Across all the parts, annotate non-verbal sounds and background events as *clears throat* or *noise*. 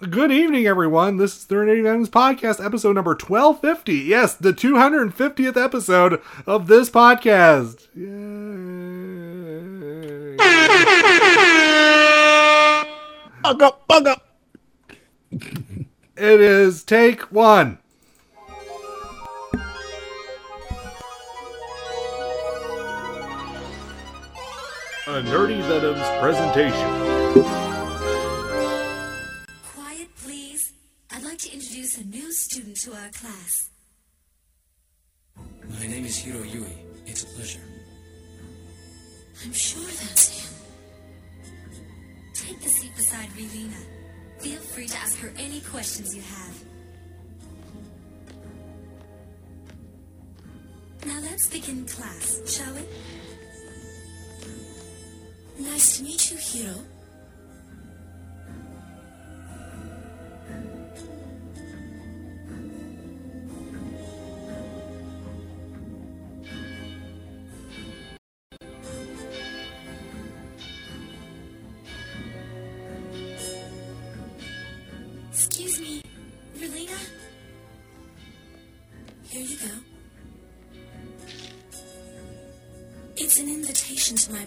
Good evening, everyone. This is the Nerdy Venoms Podcast, episode number 1250. Yes, the 250th episode of this podcast. Yay. Bug up, bug up. It is take one. A Nerdy Venoms presentation. To our class. My name is Heero Yuy. It's a pleasure. I'm sure that's him. Take the seat beside Relena. Feel free to ask her any questions you have. Now let's begin class, shall we? Nice to meet you, Heero.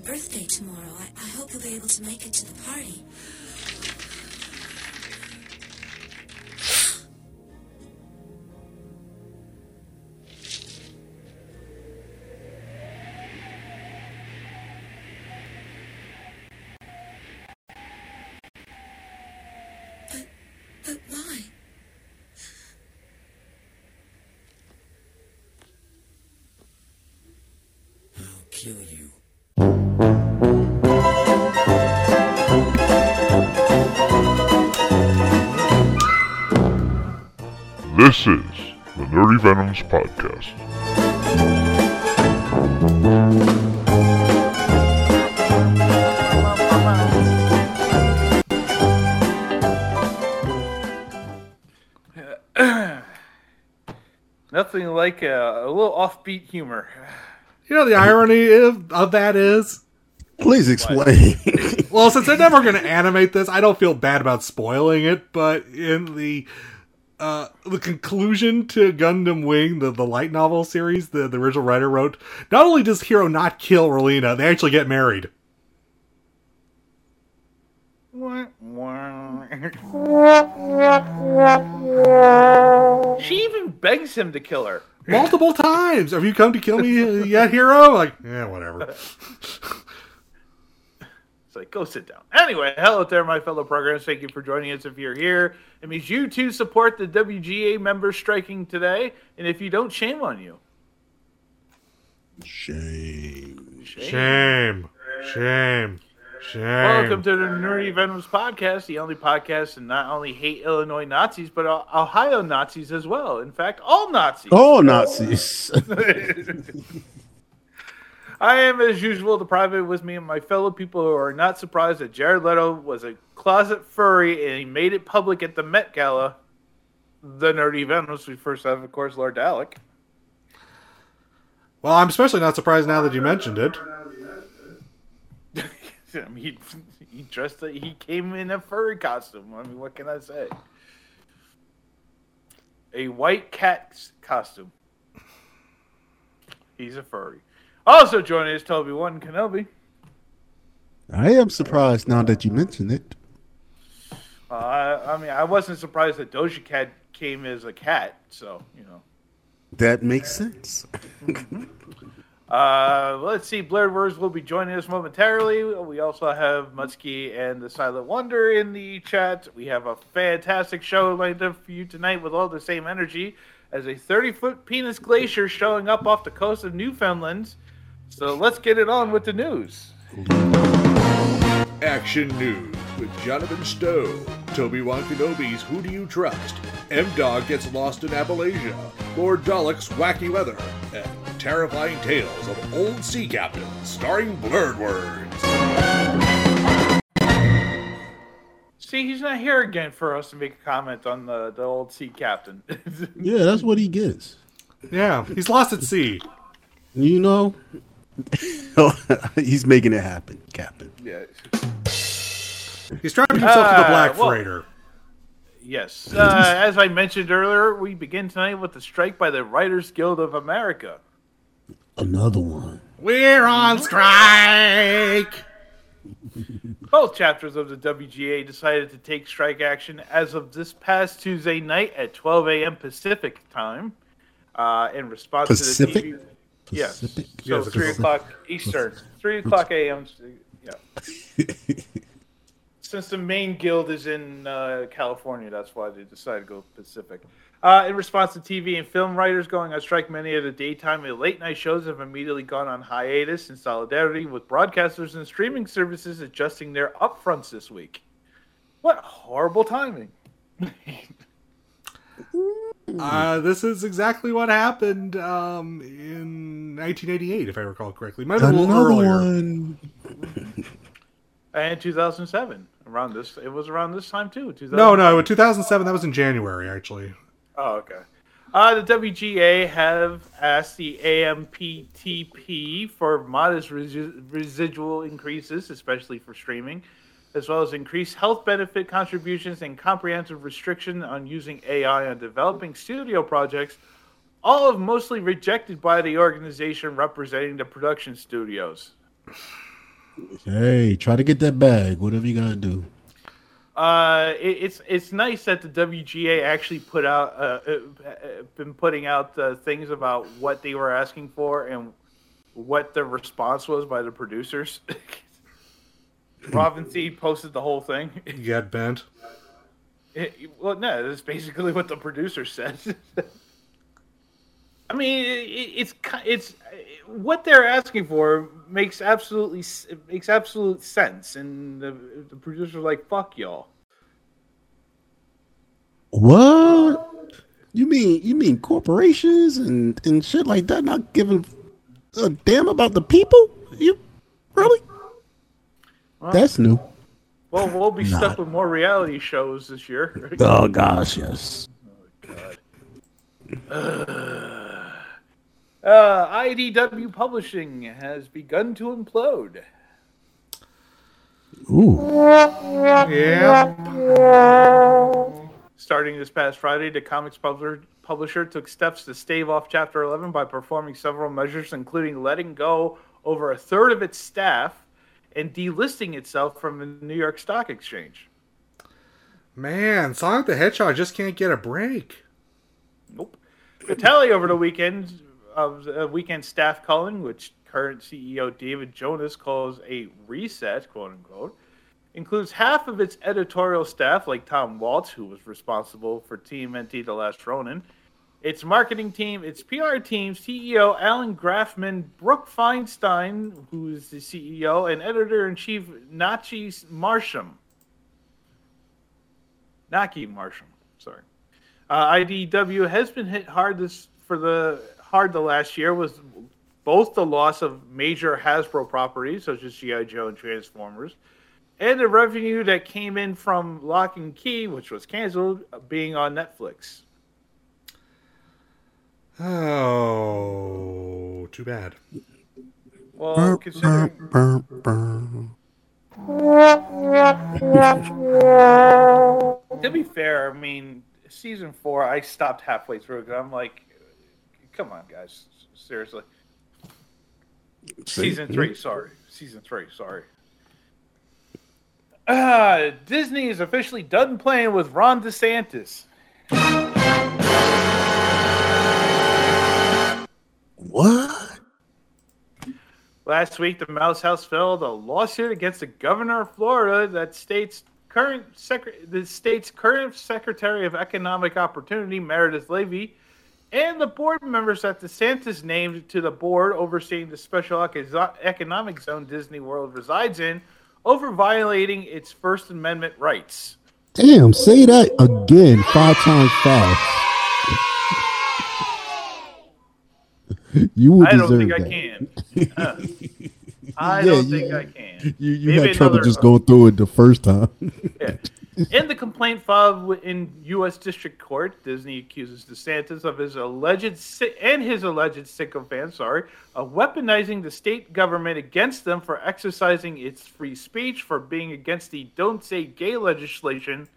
Birthday tomorrow. I, I hope you'll be able to make it to the party. Kill you. This is the Nerdy Venoms Podcast. *clears throat* Nothing like a, a little offbeat humor. You know, the irony of, of that is, Please explain. well, since they're never going to animate this, I don't feel bad about spoiling it, but in the. Uh, the conclusion to Gundam Wing, the, the light novel series, the, the original writer wrote, not only does Heero not kill Relena, they actually get married. She even begs him to kill her. multiple times. Have you come to kill me yet, Heero? Like, yeah, whatever. *laughs* It's like, go sit down. Anyway, hello there, my fellow programmers. Thank you for joining us. If you're here, it means you too support the WGA members striking today. And if you don't, shame on you. Shame. Shame, shame, shame. Welcome to the Nerdy Venoms podcast, the only podcast to not only hate Illinois Nazis, but Ohio Nazis as well. In fact, all Nazis. All Nazis. *laughs* I am, as usual, the private with me and my fellow people who are not surprised that Jared Leto was a closet furry and he made it public at the Met Gala. The Nerdy Venoms. We first have, of course, Lord Dalek. Well, I'm especially not surprised now that you mentioned it. *laughs* I mean, he, *laughs* he dressed. He came in a furry costume. I mean, what can I say? A white cat costume. He's a furry. Also joining us, Toby Wan Kenobi. I am surprised now that you mention it. Uh, I, I mean, I wasn't surprised that Doja Cat came as a cat. So you know. That makes sense. *laughs* Uh, let's see. Blurred Words will be joining us momentarily. We also have Mutsky and the Silent Wonder in the chat. We have a fantastic show lined up for you tonight with all the same energy as a 30 foot penis glacier showing up off the coast of Newfoundland. So let's get it on with the news. Action News with Jonathan Stowe, Toby Wan Kenobi's Who Do You Trust, M Dog Gets Lost in Appalachia, Lord Dalek's Wacky Weather, and Terrifying Tales of Old Sea Captains, starring Blurred Words. See, he's not here again for us to make a comment on the, the old sea captain. Yeah, that's what he gets. Yeah, he's lost at sea. You know, *laughs* he's making it happen, Captain. yeah. He's trying to himself to the Black well- Freighter. Yes. Uh, as I mentioned earlier, we begin tonight with the strike by the Writers Guild of America. Another one. We're on strike. *laughs* Both chapters of the WGA decided to take strike action as of this past Tuesday night at 12 a.m. Pacific time. Uh, in response Pacific? to the TV. Yes. Pacific? So Yes, it's 3 o'clock Eastern. 3 o'clock a.m. Yeah. *laughs* Since the main guild is in uh, California, that's why they decided to go Pacific. Uh, in response to TV and film writers going on strike, many of the daytime and late night shows have immediately gone on hiatus in solidarity with broadcasters and streaming services adjusting their upfronts this week. What horrible timing! Uh, this is exactly what happened um, in 1988, if I recall correctly. Might have been a little Another earlier. one. *laughs* And 2007, around this, it was around this time too. 2000. No, no, in 2007. That was in January, actually. Oh, okay. Uh, the WGA have asked the AMPTP for modest resi- residual increases, especially for streaming, as well as increased health benefit contributions and comprehensive restriction on using AI on developing studio projects, all of mostly rejected by the organization representing the production studios. Hey, try to get that bag. Whatever you gotta do. Uh, it, it's it's nice that the WGA actually put out uh, uh, been putting out uh, things about what they were asking for and what the response was by the producers. *laughs* *laughs* Robin C posted the whole thing. Get bent. It- well, no, that's basically what the producer said. *laughs* I mean, it, it's it's what they're asking for makes absolutely it makes absolute sense, and the, the producer's like, "Fuck y'all." What? You mean you mean corporations and and shit like that not giving a damn about the people? You really? That's new. Well, we'll be stuck with more reality shows this year. *laughs* Oh gosh, yes. *sighs* Uh, IDW Publishing has begun to implode. Ooh. Yeah. Starting this past Friday, the comics publisher, publisher took steps to stave off Chapter 11 by performing several measures, including letting go over a third of its staff and delisting itself from the New York Stock Exchange. Man, Sonic the Hedgehog just can't get a break. Nope. The tally over the weekend of the weekend staff culling, which current CEO Davidi Jonas calls a reset, quote unquote, includes half of its editorial staff, like Tom Waltz, who was responsible for TMNT The Last Ronin, its marketing team, its PR team, CEO Allan Grafman, Brooke Feinstein, who is the CEO, and editor in chief Nachi Marsham. Nachie Marsham, sorry. Uh, IDW has been hit hard this for the hard the last year was both the loss of major Hasbro properties such as GI Joe and Transformers, and the revenue that came in from Locke and Key, which was canceled, being on Netflix. Oh, too bad. Well, considering Burr, burr. to be fair, I mean season four, I stopped halfway through because I'm like, come on, guys, seriously. Season three, sorry. Season three, sorry. Uh, Disney is officially done playing with Ron DeSantis. What? Last week, the Mouse House filed a lawsuit against the governor of Florida that states current sec- the state's current Secretary of Economic Opportunity, Meredith Ivey, and the board members that DeSantis named to the board overseeing the special economic zone Disney World resides in over violating its First Amendment rights. Damn, say that again five times fast. You would I don't deserve think I that. can. Uh, *laughs* I Yeah, don't think I can. You you Maybe had trouble another- just going through it the first time. Yeah. In the complaint filed in U.S. District Court, Disney accuses DeSantis of his alleged si- and his alleged sycophant, sorry, of weaponizing the state government against them for exercising its free speech, for being against the "Don't Say Gay" legislation,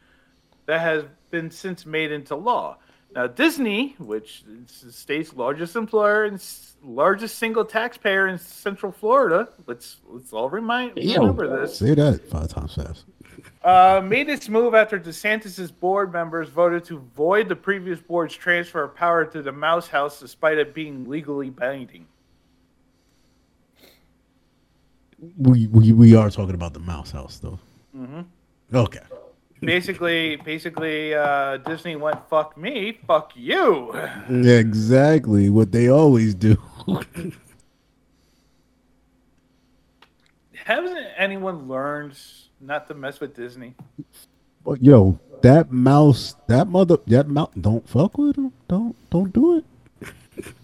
that has been since made into law. Now, Disney, which is the state's largest employer and largest single taxpayer in Central Florida, let's let's all remind remember this. Say that five times fast. Uh, made its move after DeSantis' board members voted to void the previous board's transfer of power to the Mouse House, despite it being legally binding. We we, we are talking about the mouse house though. hmm Okay. Basically, basically, uh, Disney went "fuck me, fuck you." Exactly what they always do. *laughs* Hasn't anyone learned not to mess with Disney? But yo, that mouse, that mother, that mouse, don't fuck with him. Don't don't do it. *laughs*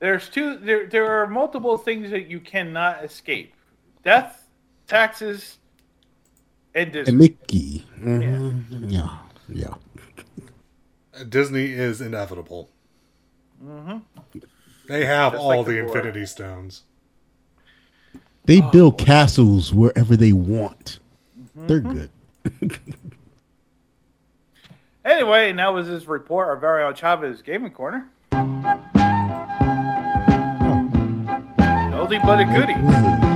There's two. There, there are multiple things that you cannot escape: death, taxes, and Disney. And Mickey. Mhm. Yeah. Yeah. Disney is inevitable. hmm They have Just all like the the. Infinity Stones. They Oh. build castles wherever they want. They're Mm-hmm. good. *laughs* Anyway, and that was his report. Our very own Chavez Gaming Corner. Oldie but a goodie.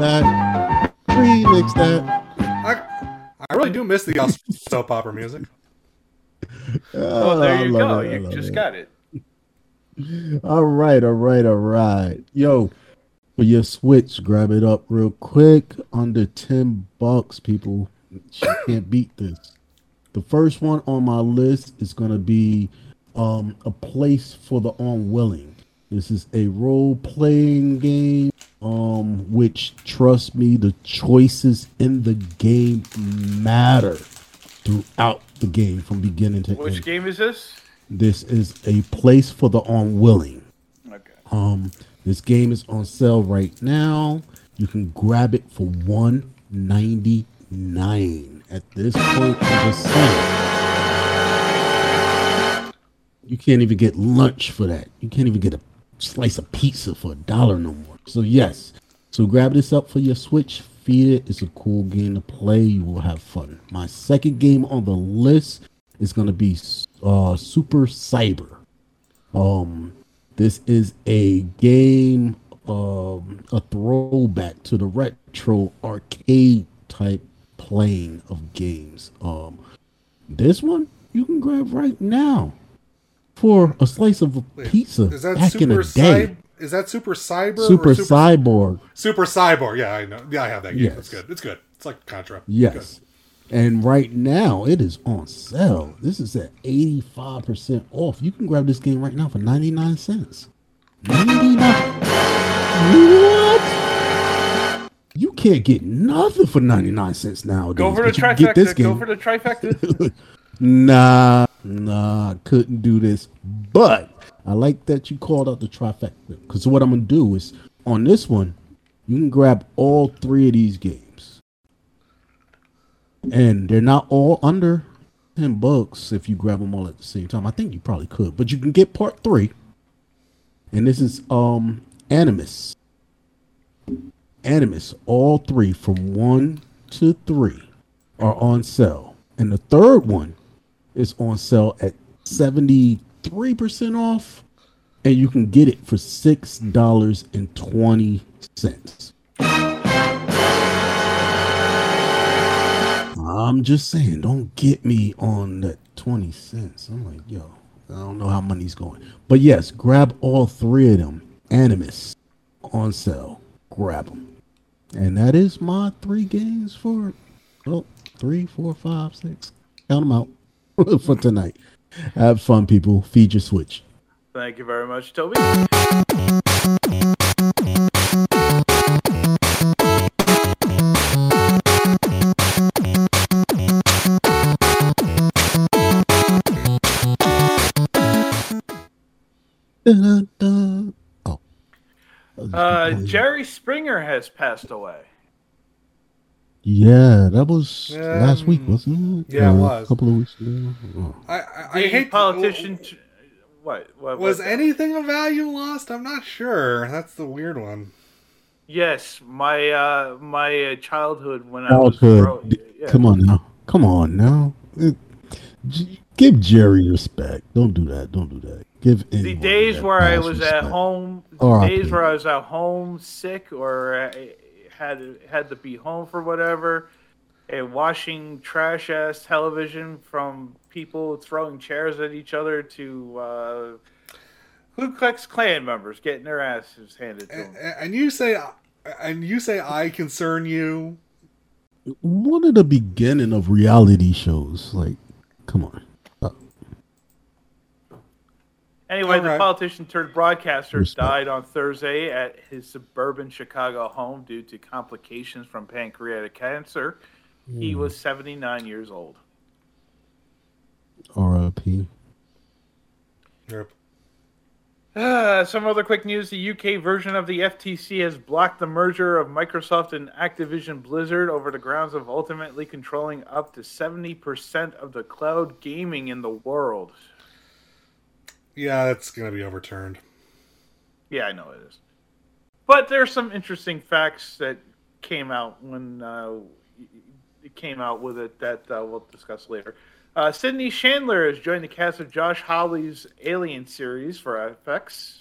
That. Remix that. I, I really do miss the *laughs* soap opera music. Oh, there I you go. it, You just it. got it. All right, all right, all right. Yo, for your Switch, grab it up real quick. Under 10 bucks, people. You can't beat this. The first one on my list is going to be um, A Place for the Unwilling. This is a role playing game, um, which, trust me, the choices in the game matter throughout the game from beginning to Which end. game is this? This is A Place for the Unwilling. Okay. Um, this game is on sale right now. You can grab it for one ninety nine. At this point, I'm just saying. You can't even get lunch for that. You can't even get a slice of pizza for a dollar no more. So yes, so grab this up for your Switch. Feed it. It's a cool game to play. You will have fun. My second game on the list is gonna be uh, Super Cyber. Um, this is a game, um, a throwback to the retro arcade type playing of games. Um, this one you can grab right now for a slice of a pizza Is that back in Super the day. Cy- Is that Super Cyber? Super or Super Cyborg, Super Cyborg. Yeah, I know. Yeah, I have that game. Yes. It's good. It's good. It's like Contra. yes. And right now it is on sale. This is at 85% off. You can grab this game right now for 99 cents. 99 What? You can't get nothing for 99 cents nowadays. Go for the but get this trifecta. Go for the trifecta. *laughs* Nah, nah, couldn't do this. But I like that you called out the trifecta. Because what I'm gonna do is on this one, you can grab all three of these games. And they're not all under 10 bucks if you grab them all at the same time. I think you probably could, but you can get part three. And this is um Animus. Animus, all three from one to three are on sale. And the third one is on sale at 73% off. And you can get it for $6.20. I'm just saying, don't get me on that 20 cents. I'm like, yo, I don't know how money's going. But yes, grab all three of them. Animus on sale. Grab them. And that is my three games for, well, three, four, five, six. Count them out *laughs* for tonight. Have fun, people. Feed your Switch. Thank you very much, Toby. Oh. Uh, Jerry Springer has passed away. Yeah, that was last week, Um, wasn't it? yeah, it was. A couple of weeks ago. Oh. I, I, I hate politician. t- what? what Was what- anything of value lost? I'm not sure. That's the weird one. Yes, my uh, my uh, childhood when I was Childhood. growing. Yeah. Come on now. Come on now. It- G- give Jerry respect. Don't do that. Don't do that. Give The days where I pass was at home, the R.I.P. days where I was at home sick or I had had to be home for whatever, and watching trash ass television from people throwing chairs at each other to uh, Ku Klux Klan members getting their asses handed to them. And, and you say, and you say, I concern you. One of the beginning of reality shows. Like, come on. Uh, Anyway, All the right. politician turned broadcaster Respect. died on Thursday at his suburban Chicago home due to complications from pancreatic cancer. He was 79 years old. R.I.P. Yep. Uh, some other quick news. The UK version of the FTC has blocked the merger of Microsoft and Activision Blizzard over the grounds of ultimately controlling up to 70% of the cloud gaming in the world. Yeah, that's gonna be overturned. Yeah, I know it is. But there are some interesting facts that came out when uh, it came out with it that uh, we'll discuss later. Uh, Sydney Chandler has joined the cast of Josh Hawley's Alien series for FX.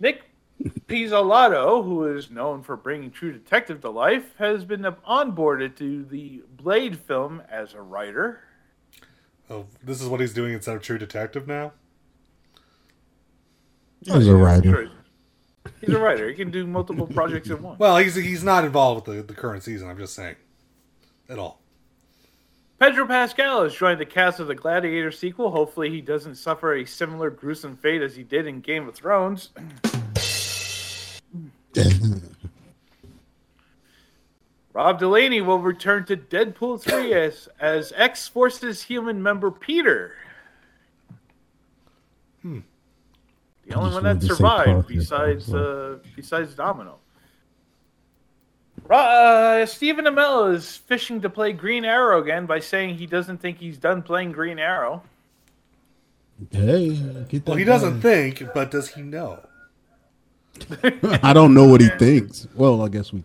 Nic Pizzolatto, who is known for bringing True Detective to life, has been onboarded to the Blade film as a writer. Oh, this is what he's doing instead of True Detective now. He's a writer. Sure. He's a writer. He can do multiple projects at once. Well, he's he's not involved with the, the current season. I'm just saying, at all. Pedro Pascal has joined the cast of the Gladiator sequel. Hopefully, he doesn't suffer a similar gruesome fate as he did in Game of Thrones. Rob Delaney will return to Deadpool 3 *coughs* as, as X Forces human member Peter. The only one that wanted to say survived besides uh, besides Domino. Uh, Stephen Amell is fishing to play Green Arrow again by saying he doesn't think he's done playing Green Arrow. Hey, get that Well, he guy. doesn't think, but does he know? *laughs* *laughs* I don't know what he thinks. Well, I guess we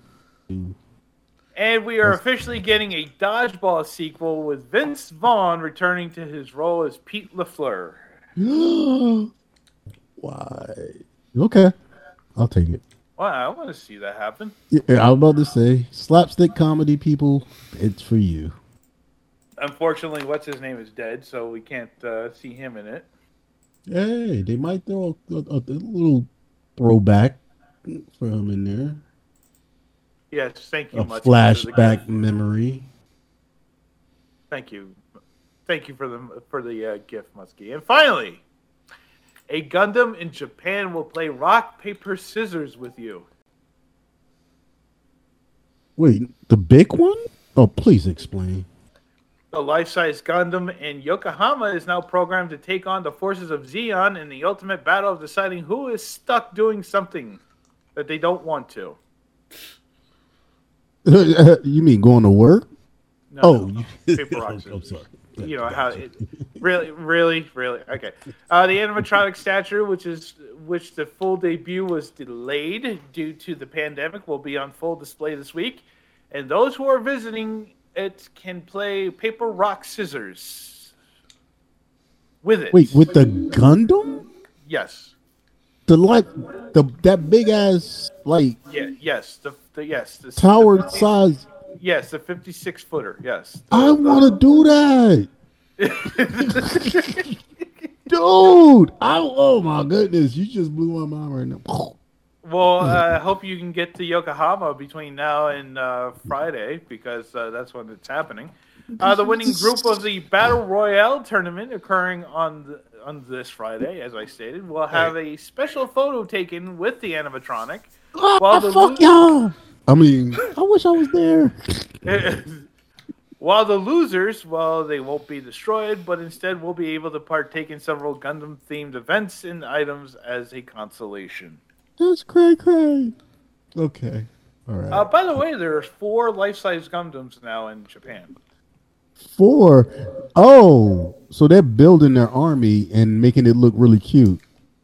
do. And we are officially getting a Dodgeball sequel with Vince Vaughn returning to his role as Pete LaFleur. *gasps* Why? Okay, I'll take it. Wow, I want to see that happen. Yeah, I was about to say slapstick comedy people. It's for you. Unfortunately, what's his name is dead, so we can't uh, see him in it. Hey, they might throw a, a, a little throwback for him in there. Yes, thank you A much. flashback memory. Thank you, thank you for the for the uh, gift, Muskie. And finally, a Gundam in Japan will play rock paper scissors with you. Wait, the big one? Oh, please explain. The life-size Gundam in Yokohama is now programmed to take on the forces of Zeon in the ultimate battle of deciding who is stuck doing something that they don't want to. *laughs* you mean going to work? No, oh, no, you- paper rock, *laughs* I'm sorry. you know how it really really really okay uh, the animatronic statue which is which the full debut was delayed due to the pandemic will be on full display this week and those who are visiting it can play paper rock scissors with it Wait, with the Gundam? yes The like the that big ass like yeah yes the, the yes the tower the, size. yes the 56 footer yes I want to do that, *laughs* dude. I oh my goodness, you just blew my mind right now. Well, I hope you can get to Yokohama between now and uh, Friday because uh, that's when it's happening. Uh, the winning group of the Battle Royale tournament occurring on the, on this Friday, as I stated, we'll have a special photo taken with the animatronic. While the fuck lo- y'all. I mean, I wish I was there. *laughs* While the losers, well, they won't be destroyed, but instead will be able to partake in several Gundam-themed events and items as a consolation. That's cray cray. Okay, all right. Uh, by the way, there's four life-size Gundams now in Japan. Four. Oh, so they're building their army and making it look really cute.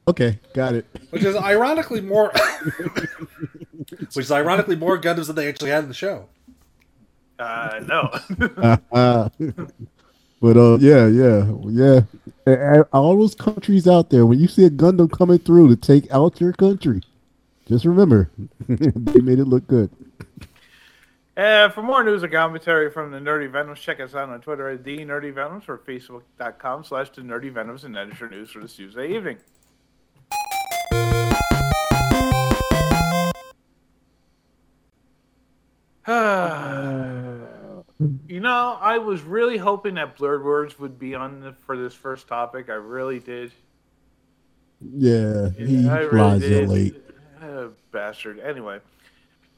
Okay, got it. which is ironically more, *laughs* which is ironically more Gundams than they actually had in the show. Uh, no. Uh, *laughs* *laughs* but uh, yeah, yeah, yeah. A- a- All those countries out there, when you see a Gundam coming through to take out your country, just remember they made it look good. And for more news and commentary from the Nerdy Venoms, check us out on Twitter at the Nerdy Venoms or Facebook.com slash the Nerdy Venoms and editor news for this Tuesday evening. *sighs* you know, I was really hoping that Blurred Words would be on the, for this first topic. I really did. Yeah, he Yeah, I really did. late. Uh, bastard. Anyway,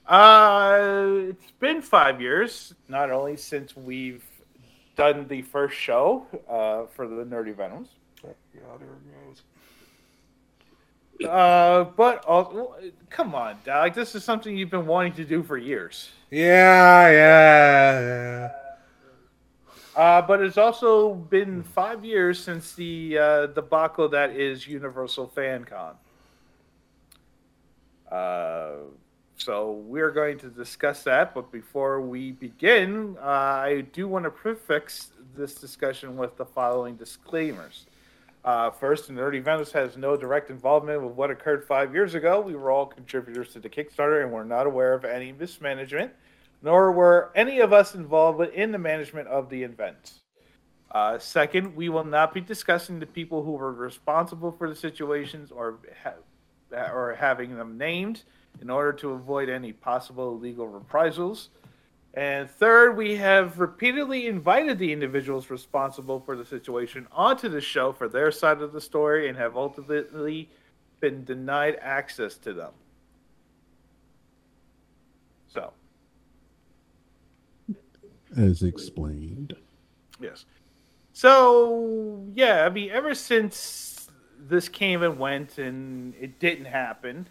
uh, it's been five years, not only since we've done the first show uh, for the Nerdy Venoms, uh, but also, come on, Doug, this is something you've been wanting to do for years. Yeah, yeah, yeah. Uh, but it's also been five years since the uh, debacle that is Universal FanCon. Uh, so we're going to discuss that. But before we begin, uh, I do want to prefix this discussion with the following disclaimers. Uh, first, Nerdy Venoms has no direct involvement with what occurred five years ago. We were all contributors to the Kickstarter and we're not aware of any mismanagement nor were any of us involved in the management of the event. Uh, second, we will not be discussing the people who were responsible for the situations or ha- or having them named in order to avoid any possible legal reprisals. And third, we have repeatedly invited the individuals responsible for the situation onto the show for their side of the story and have ultimately been denied access to them. So, As explained. Yes. So yeah, I mean, ever since this came and went and it didn't happen,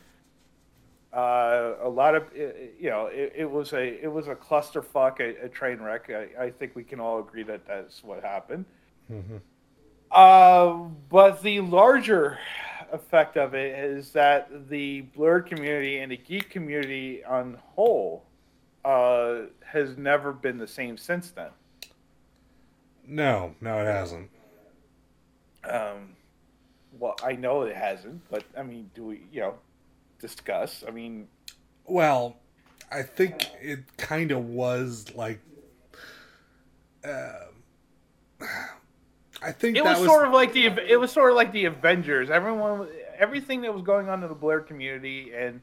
uh, a lot of uh, you know, it, it was a it was a clusterfuck, a, a train wreck. I, I think we can all agree that that's what happened. Mm-hmm. Uh, but the larger effect of it is that the blerd community and the geek community on whole uh, has never been the same since then. No, no, it hasn't. Um, well, I know it hasn't, but I mean, do we, you know, discuss? I mean, Well, I think it kind of was like. Uh, I think it that was, sort of like the it was sort of like the Avengers. Everyone, everything that was going on in the blerd community and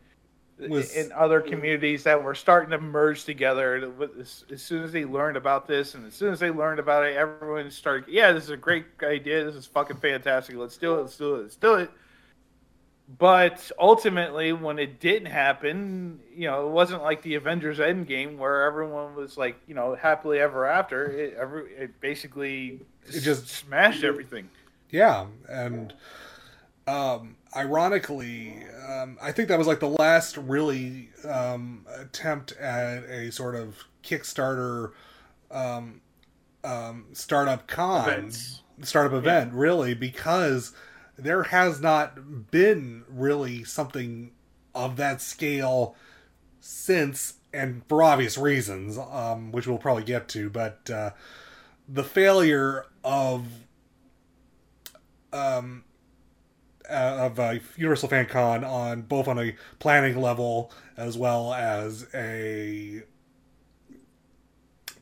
Was- in other communities that were starting to merge together. As, as soon as they learned about this, and as soon as they learned about it, everyone started. Yeah, this is a great idea. This is fucking fantastic. Let's do it. Let's do it. Let's do it. But ultimately, when it didn't happen, you know, it wasn't like the Avengers Endgame where everyone was like, you know, happily ever after. It, every, it basically It just- smashed everything. Yeah, and um, ironically, um, I think that was like the last really um, attempt at a sort of Kickstarter um, um, startup con, startup event, really, because there has not been really something of that scale since, and for obvious reasons, um, which we'll probably get to, but uh, the failure of um, uh, of uh, Universal Fan Con on both on a planning level as well as a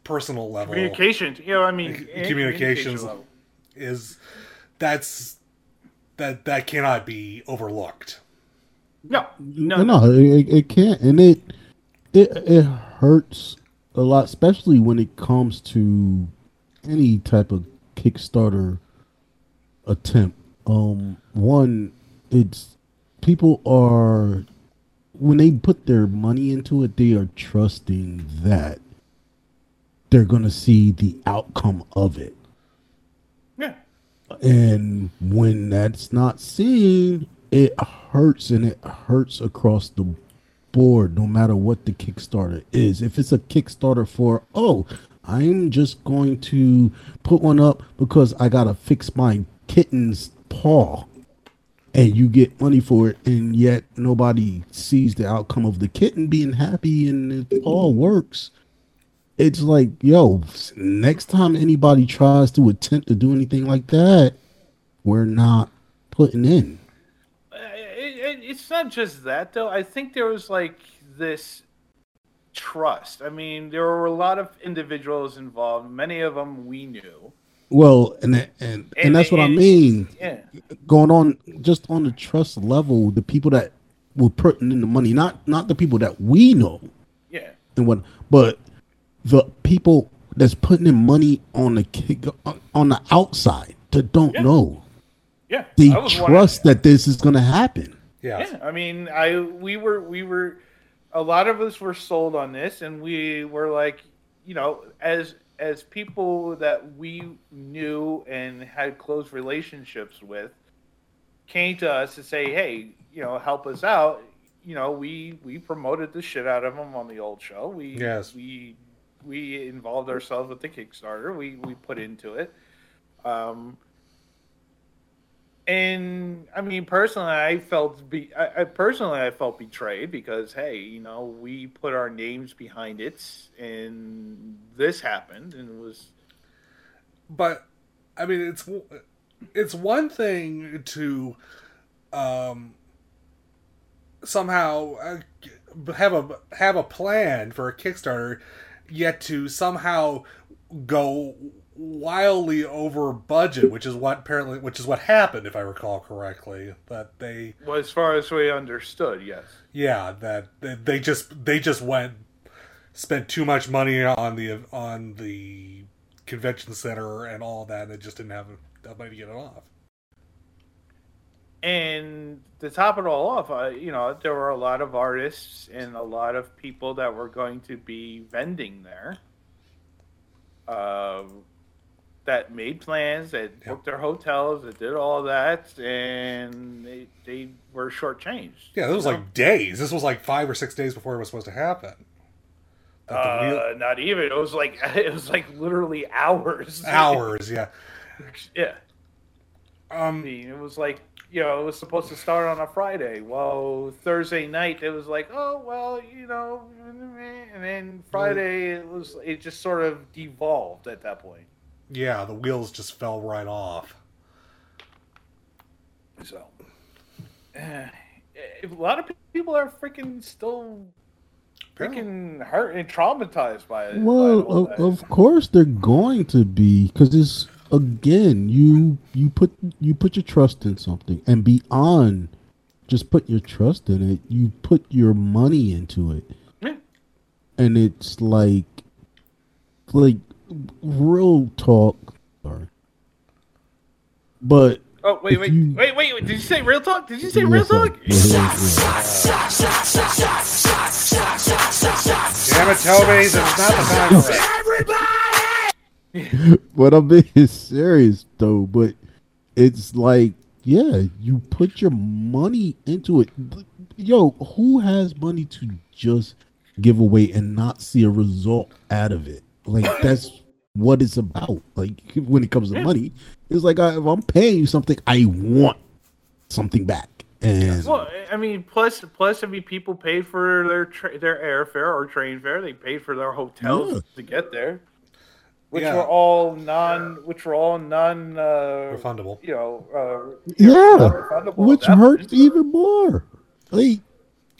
personal level Communication, you know, I mean, communications level. is that's that that cannot be overlooked. No, No, no, no, it, it can't, and it it it hurts a lot, especially when it comes to any type of Kickstarter attempt. Um, one, it's people are when they put their money into it, they are trusting that they're going to see the outcome of it. And when that's not seen, it hurts and it hurts across the board, no matter what the Kickstarter is. If it's a Kickstarter for, oh, I'm just going to put one up because I got to fix my kitten's paw. and you get money for it, and yet nobody sees the outcome of the kitten being happy and it all works. It's like, yo, next time anybody tries to attempt to do anything like that, we're not putting in. Uh, it, it, it's not just that though. I think there was like this trust. I mean, there were a lot of individuals involved. Many of them we knew. Well, and and and, And- that's what I mean. Yeah. Going on just on the trust level, the people that were putting in the money, not not the people that we know Yeah. and what, but the people that's putting in money on the kick uh, on the outside that don't Yeah. know. Yeah. They I was one- trust that this is going to happen. Yeah. Yeah, I mean, I we were we were a lot of us were sold on this, and we were like, you know, as as people that we knew and had close relationships with, came to us to say, hey, you know, help us out. You know, we we promoted the shit out of them on the old show. We Yes. we we involved ourselves with the Kickstarter. We we put into it. Um, and I mean, personally, I felt be I, I personally I felt betrayed because hey, you know, we put our names behind it, and this happened, and it was but I mean, it's it's one thing to um, somehow uh, have a have a plan for a Kickstarter, yet to somehow go wildly over budget, which is what apparently which is what happened, if I recall correctly. That they well, as far as we understood, yes. yeah that they, they just they just went spent too much money on the on the convention center and all that and they just didn't have enough money to get it off And to top it all off, uh, you know, there were a lot of artists and a lot of people that were going to be vending there. Uh, that made plans, that booked their hotels, that did all that, and they they were shortchanged. yeah this was know? like days this was like five or six days before it was supposed to happen Uh, real- not even. It was like *laughs* it was like literally hours. hours yeah *laughs* yeah. I um mean, it was like you know, it was supposed to start on a Friday. Well, Thursday night it was like, oh well, you know, and then Friday it was it just sort of devolved at that point. yeah the wheels just fell right off So, eh, *sighs* a lot of people are freaking still freaking hurt and traumatized by it. Well, by of, of course they're going to be because it's again you you put you put your trust in something and beyond just put your trust in it you put your money into it Yeah. and it's like like real talk sorry but Oh wait, wait, you- wait, wait, wait! Did you say real talk? Did you say real Yes, sir. talk? Damn it toby this not the time for it *laughs* But I'm being serious though. But it's like, yeah, you put your money into it. Yo, who has money to just give away and not see a result out of it? Like *coughs* that's what it's about. Like *laughs* when it comes to money, it's like I, if I'm paying you something, I want something back. And Well, I mean, plus, plus, I mean, people paid for their tra- their airfare or train fare. They paid for their hotels Yeah. to get there, which Yeah. were all non, which were all non, uh, refundable you know, uh, yeah, non-refundable which that hurts point. even more. Like,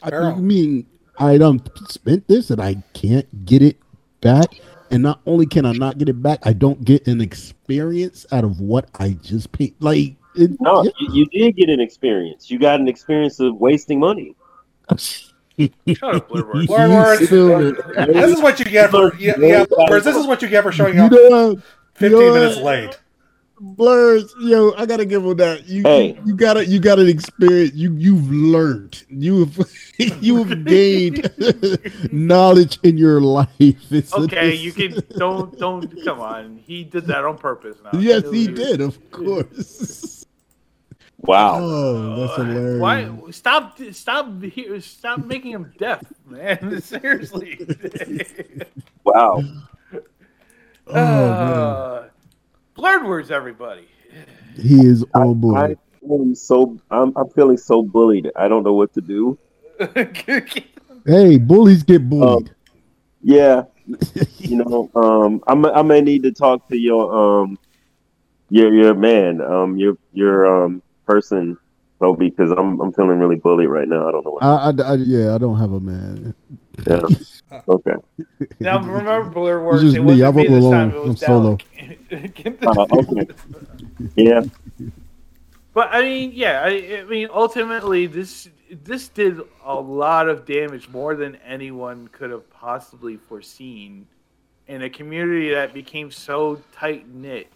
I mean, I done spent this and I can't get it back. And not only can I not get it back, I don't get an experience out of what I just paid. Like, it, No, yeah. you, you did get an experience. You got an experience of wasting money. *laughs* Shut up, Blurword. *laughs* Blur words. still- this is what you get for yeah, yeah Blurs, this is what you get for showing you up know, 15 you know minutes late Blurs, yo, I gotta give him that. You, Hey. you, you gotta, you got an experience. You, you've learned. You've, *laughs* you've gained *laughs* knowledge in your life. It's Okay, it's- you can don't don't come on. He did that on purpose. Now. Yes, he did. Of course. Wow. Oh, that's hilarious. Why stop stop stop making him deaf, man? *laughs* Seriously. *laughs* Wow. Oh, man. uh, blurred words, everybody. He is on I'm so I'm I'm feeling so bullied. I don't know what to do. *laughs* Hey, bullies get bullied. Yeah, you know, um, I'm I may need to talk to your um your your man, um your your um person, though, because I'm I'm feeling really bullied right now. I don't know what. I, I, I- yeah, I don't have a man. Yeah. *laughs* Okay. Now remember, Blur Works. just It me. wasn't I'm me all this time. alone. It was I'm solo. *laughs* Uh, okay. Yeah. But I mean, yeah, I, I mean, ultimately, this this did a lot of damage, more than anyone could have possibly foreseen, in a community that became so tight knit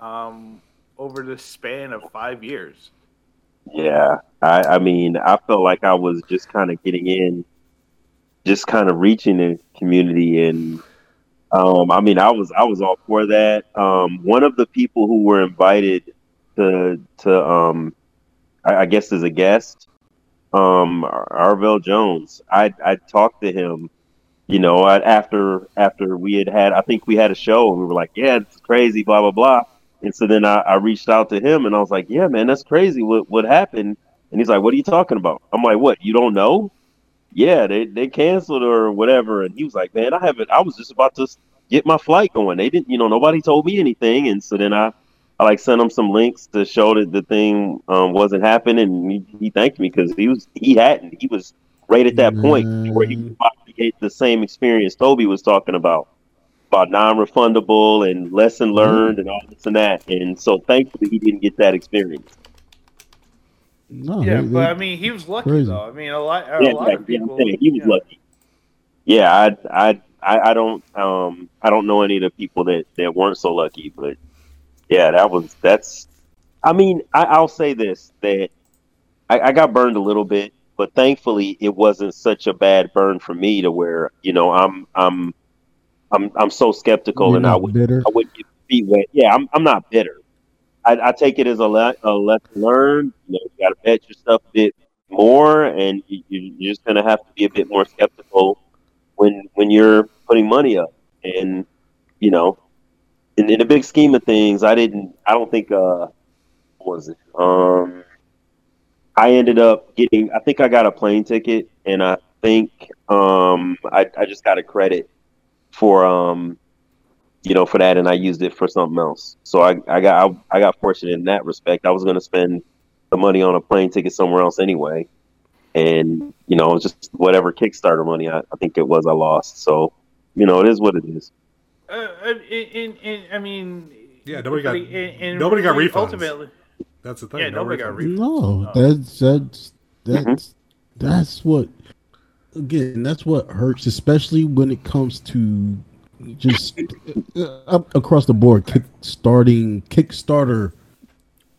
um, over the span of five years. Yeah, I, I mean, I felt like I was just kind of getting in, just kind of reaching the community, and um, I mean, I was I was all for that. Um, one of the people who were invited to to um, I, I guess as a guest, um, Ar- Arvell Jones. I I talked to him, you know, after after we had had, I think we had a show, and we were like, yeah, it's crazy, blah blah blah. And so then I, I reached out to him and I was like, Yeah, man, that's crazy. What what happened? And he's like, What are you talking about? I'm like, What? You don't know? Yeah, they they canceled or whatever. And he was like, Man, I haven't I was just about to get my flight going. They didn't you know, nobody told me anything. And so then I I like sent him some links to show that the thing um, wasn't happening and he, he thanked me because he was he hadn't. He was right at that point where he was about to get the same experience Toby was talking about about non-refundable and lesson learned and all this and that. And so thankfully he didn't get that experience. No, yeah, they- but I mean, he was lucky crazy. though. I mean, a lot, a Yeah, lot yeah, of yeah, I'm people. saying he was yeah. lucky. Yeah, I, I, I, I don't, um, I don't know any of the people that that weren't so lucky, but yeah, that was that's. I mean, I, I'll say this that I, I got burned a little bit, but thankfully it wasn't such a bad burn for me to where you know I'm I'm I'm I'm so skeptical You're and I would bitter. I would get feet wet. Yeah, I'm I'm not bitter. I, I take it as a, le- a lesson learned. You know, you got to bet your stuff a bit more, and you, you- you're just gonna have to be a bit more skeptical when when you're putting money up. And you know, in, in the big scheme of things, I didn't. I don't think. Uh, what was it? Um, I ended up getting. I think I got a plane ticket, and I think um, I I just got a credit for um, you know, for that, and I used it for something else. So I I got I, I got fortunate in that respect. I was going to spend the money on a plane ticket somewhere else anyway, and you know, it was just whatever Kickstarter money I, I think it was I lost. So you know, it is what it is. Uh, in, in, in, I mean, Yeah, nobody got- in, in, nobody got refunds. Ultimately, That's the thing. Yeah, no nobody got refunds. No, Oh. that's that's that's that's what again. That's what hurts, especially when it comes to just uh, across the board, kick starting Kickstarter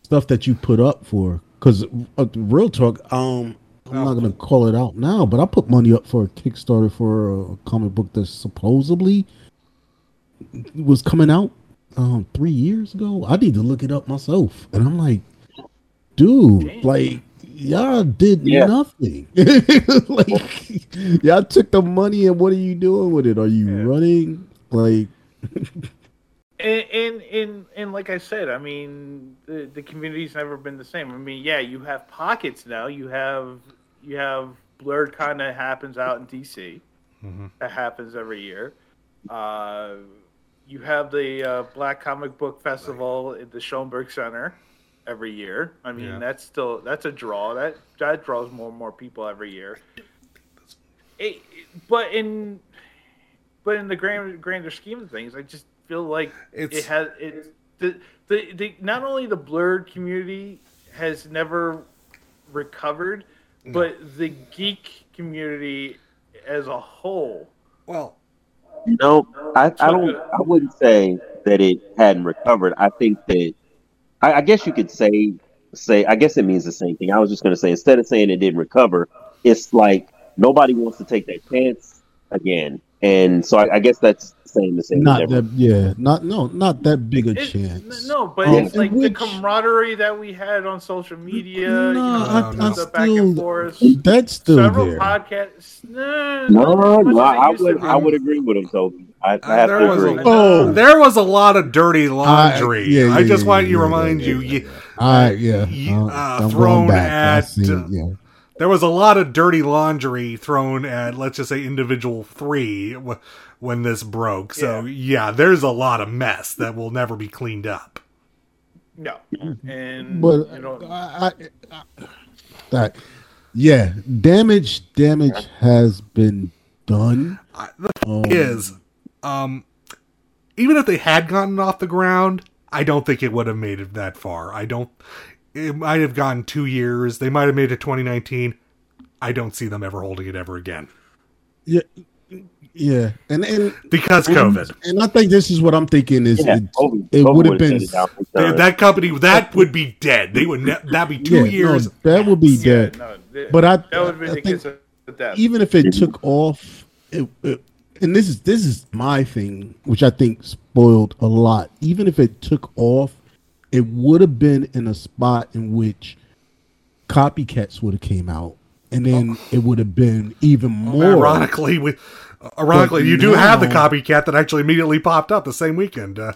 stuff that you put up for. Because uh, real talk, um, I'm not gonna call it out now, but I put money up for a Kickstarter for a comic book that supposedly was coming out um three years ago. I need to look it up myself, and I'm like, dude, like y'all did Yeah. nothing. *laughs* like y'all took the money, and what are you doing with it? Are you Yeah. running? Like, and, and and and like I said, I mean, the the community's never been the same. I mean, yeah, you have pockets now. You have you have Blurred kind of happens out in DC. That happens every year. Uh, you have the uh, Black Comic Book Festival at the Schomburg Center every year. I mean, Yeah. that's still that's a draw. That that draws more and more people every year. It, but in but in the grand grander scheme of things, I just feel like It's- it has it the, the the not only the blerd community has never recovered, but the geek community as a whole. Well, No, I, I don't. I wouldn't say that it hadn't recovered. I think that I, I guess you could say say. I guess it means the same thing. I was just going to say instead of saying it didn't recover, it's like nobody wants to take that chance again, and so I, I guess that's saying the same as saying not never. that. Yeah, not no, not that big a It- chance. no, but Um, it's like which- the camaraderie that we had on social media. No, you know, I- I the back still- and forth. That's still Several there. podcasts. No, No, not as much no, as it I used would. I would agree with him, Toby. I, I Uh, have there to was a- Oh. There was a lot of dirty laundry. yeah, I just yeah, want to yeah, remind yeah, you, yeah, you I yeah, uh, uh, thrown back. At, see, uh, yeah. there was a lot of dirty laundry thrown at, let's just say, individual three w- when this broke. So yeah, there's a lot of mess that will never be cleaned up. No, and But you know, I, I, I, that, yeah, damage, damage has been done. I, the Um, is, um, even if they had gotten off the ground, I don't think it would have made it that far. I don't. It might have gone two years. They might have made it 2019. I don't see them ever holding it ever again yeah, yeah, and and because COVID. and I think this is what I'm thinking is Yeah, it, Toby, it Toby would have been shut down big They- time. that company that would be dead. They would ne- that'd be two yeah, years. No, that would be yeah, dead. no, th- But I- that would be I the think case of even if it took off, it, it, and this is this is my thing, which I think spoiled a lot. Even if it took off, it would have been in a spot in which copycats would have came out, and then it would have been even more. Ironically, we, ironically, But you do have the copycat that actually immediately popped up the same weekend, uh,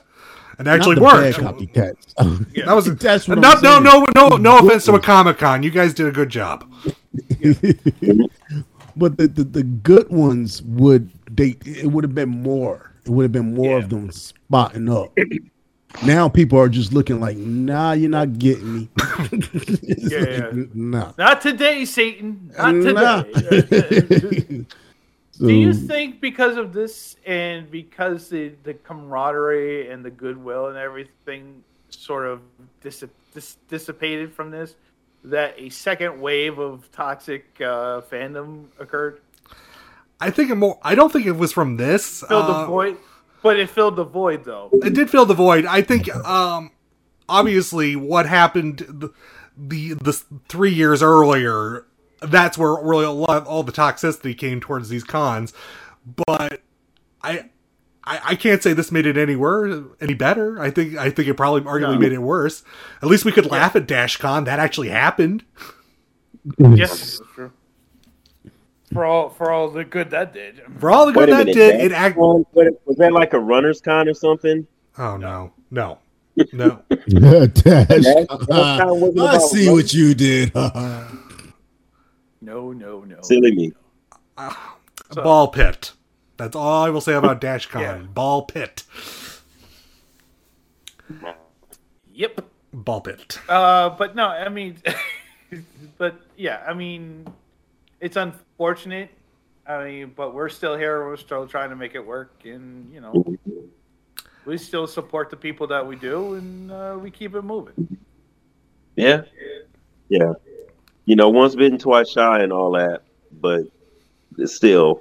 and Not actually the worked. bad copycats. *laughs* That was *laughs* That's what no, I'm no, no, no, no offense to a. Comic Con. You guys did a good job. *laughs* but the, the the good ones would they it would have been more it would have been more of them spotting up now people are just looking like nah you're not getting me *laughs* Yeah, like, *laughs* nah Not today, Satan. Not Nah. today. So, *laughs* Do you think because of this and because the, the camaraderie and the goodwill and everything sort of dis- dissipated from this, that a second wave of toxic uh, fandom occurred? I think it more. I don't think it was from this. Filled uh, the void, but it filled the void though. It did fill the void. I think, um, obviously, what happened the, the the three years earlier, that's where really a lot of all the toxicity came towards these cons. But I, I, I can't say this made it any worse, any better. I think I think it probably arguably No. made it worse. At least we could laugh at DashCon. That actually happened. Yes, that's true. For all for all the good that did. For all the good that minute, did, it act. was that like a runner's con or something? Oh no, no, no. *laughs* *laughs* yeah, Dash. That- that I about see running. what you did *laughs* No, no, no. Silly me. Ball pit. That's all I will say about DashCon. Yeah. Ball pit. Yep. Ball pit. Uh, but no, I mean, but yeah, I mean, it's unfortunate. I mean, but we're still here. We're still trying to make it work, and you know, we still support the people that we do, and uh, we keep it moving. Yeah. Yeah. You know, once bitten, twice shy and all that, but it's still.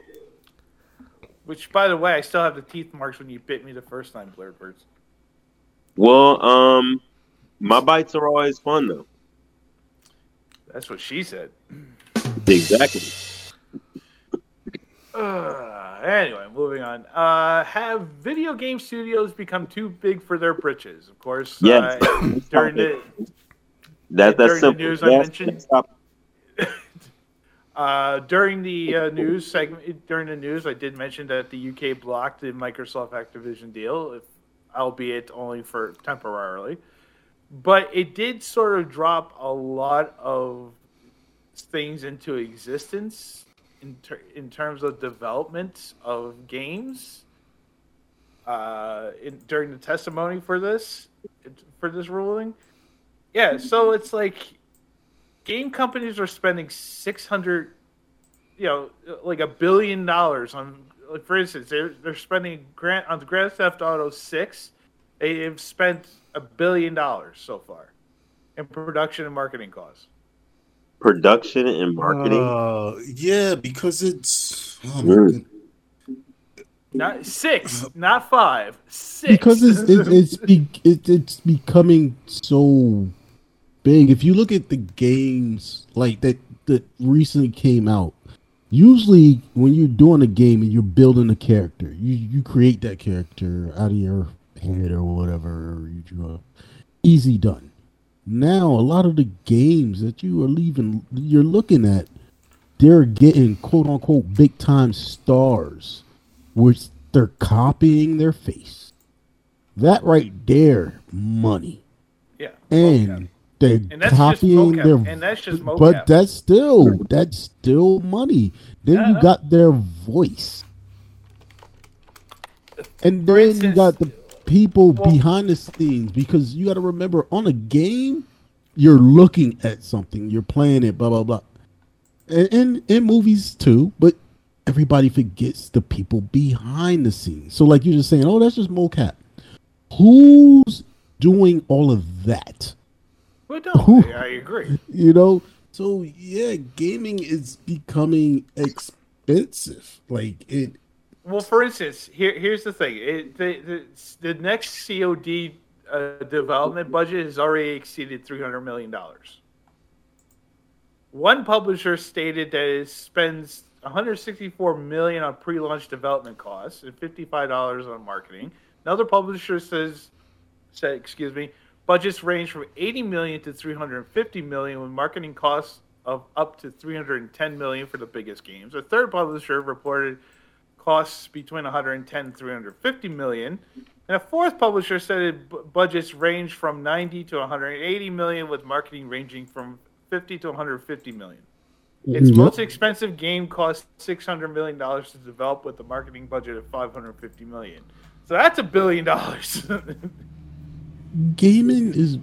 Which, by the way, I still have the teeth marks when you bit me the first time, Blair Birds. Well, um, my bites are always fun though. That's what she said. Exactly. Uh, anyway, moving on. Uh, have video game studios become too big for their britches? Of course. Yes. Uh, *coughs* during the That that's During the news I mentioned- *laughs* Uh, during the uh, news segment, during the news, I did mention that the UK blocked the Microsoft Activision deal, if, albeit only for temporarily. But it did sort of drop a lot of things into existence in, ter- in terms of development of games. Uh, in, during the testimony for this, for this ruling, yeah. So it's like game companies are spending 600 you know like a billion dollars on like for instance they're, they're spending grant on grand theft auto 6 they've spent a billion dollars so far in production and marketing costs Production and marketing. Uh, yeah, because it's oh Mm. not six not five six because it's it, it's be, it, it's becoming so big. If you look at the games like that that recently came out, usually when you're doing a game and you're building a character, you you create that character out of your head or whatever. You draw. Easy done. Now a lot of the games that you are leaving, you're looking at, they're getting quote unquote big time stars, which they're copying their face. That right there, money, Yeah. and they're And that's copying their. And that's just but that's still that's still money. Then I you got their voice, and then you got the people Well- behind the scenes because you got to remember on a game, you're looking at something, you're playing it, blah blah blah, and in in movies too, but. Everybody forgets the people behind the scenes. So, like you're just saying, oh, that's just mocap. Who's doing all of that? Well, no, I, I agree. you know so yeah gaming is becoming expensive like it Well, for instance, here here's the thing: it, the, the the next COD uh, development budget has already exceeded three hundred million dollars. One publisher stated that it spends 164 million on pre-launch development costs and 55 dollars on marketing. Another publisher says, said, excuse me, budgets range from 80 million to 350 million, with marketing costs of up to 310 million for the biggest games. A third publisher reported costs between 110 and 350 million. And a fourth publisher said it, bu- budgets range from 90 to 180 million, with marketing ranging from 50 to 150 million. Its Yep. most expensive game cost 600 million dollars to develop, with a marketing budget of 550 million. So that's a billion dollars. *laughs* gaming is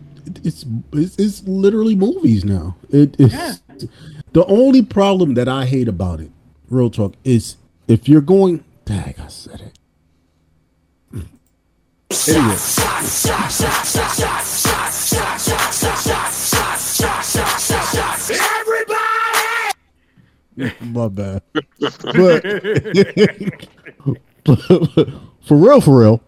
it's it's, it's literally movies now it is Yeah. the only problem that i hate about it real talk is if you're going dang i said it anyway my bad but *laughs* for real, for real.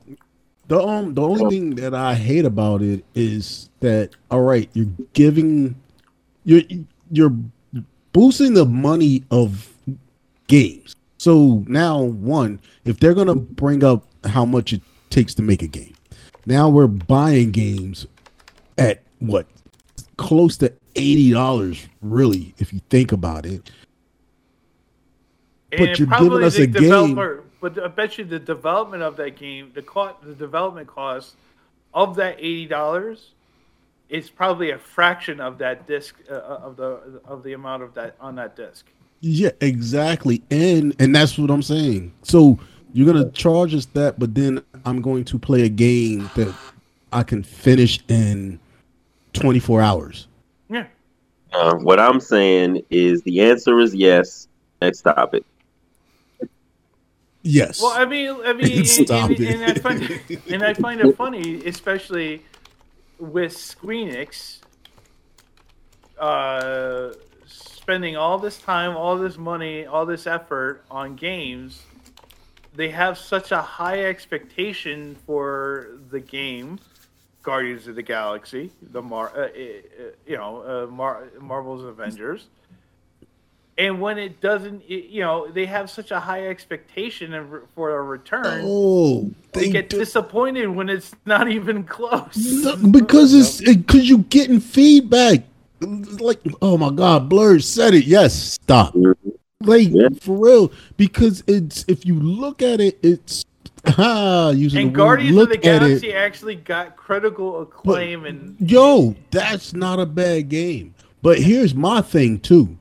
The um the only thing that I hate about it is that all right, you're giving you're you're boosting the money of games. So now one, if they're gonna bring up how much it takes to make a game, now we're buying games at what close to eighty dollars, really, if you think about it. But you're giving us a game- But I bet you the development of that game, the cost, the development cost of that eighty dollars, is probably a fraction of that disc uh, of the of the amount of that on that disc. Yeah, exactly. And and that's what I'm saying. So you're gonna charge us that, but then I'm going to play a game that I can finish in 24 hours. Yeah. Uh, what I'm saying is the answer is yes. Let's stop it. Yes. Well, I mean, I mean, and, Stop and, and, I find, and I find it funny, especially with Squeenix uh, spending all this time, all this money, all this effort on games. They have such a high expectation for the game, Guardians of the Galaxy, the Mar, uh, uh, you know, uh, Mar- Marvel's Avengers and when it doesn't it, you know they have such a high expectation for a return oh, they they get do- disappointed when it's not even close No, because it's because you're getting feedback. Like, oh my god, Blur said it. Yes, stop. Like Yeah. for real, because it's if you look at it, it's *laughs* ah using and the word guardians of the at it. galaxy actually got critical acclaim and Yo, that's not a bad game. But here's my thing too.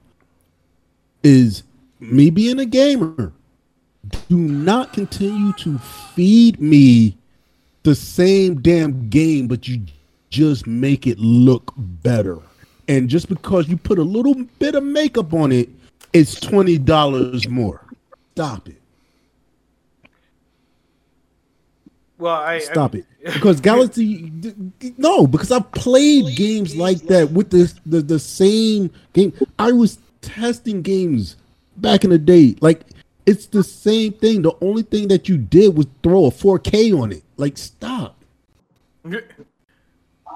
Is me being a gamer, do not continue to feed me the same damn game, but you just make it look better. And just because you put a little bit of makeup on it, it's twenty dollars more. Stop it. well i Stop I, it. Because *laughs* Galaxy, no, because I've played games like that with the, the the same game. I was testing games back in the day. Like it's the same thing. The only thing that you did was throw a 4K on it. Like stop. *laughs*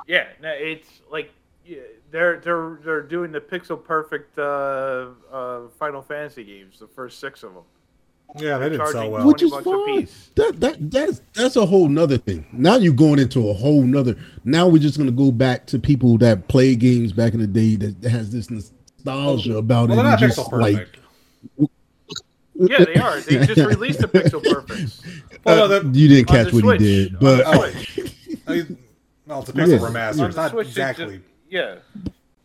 yeah no, it's like yeah, they're they're they're doing the pixel perfect uh, uh, Final Fantasy games, the first six of them. Yeah, they didn't sell well. which is 20 bucks a fine. That that that's that's a whole nother thing. Now you're going into a whole nother. Now we're just gonna go back to people that played games back in the day that has this nostalgia about Well, it. they're not and pixel just like perfect. Yeah, they are. They just *laughs* released the pixel perfect. *laughs* well, no, you didn't catch what Switch. he did, but the oh, well, it's a pixel Yeah. remaster. On It's not Switch, they exactly. Ju-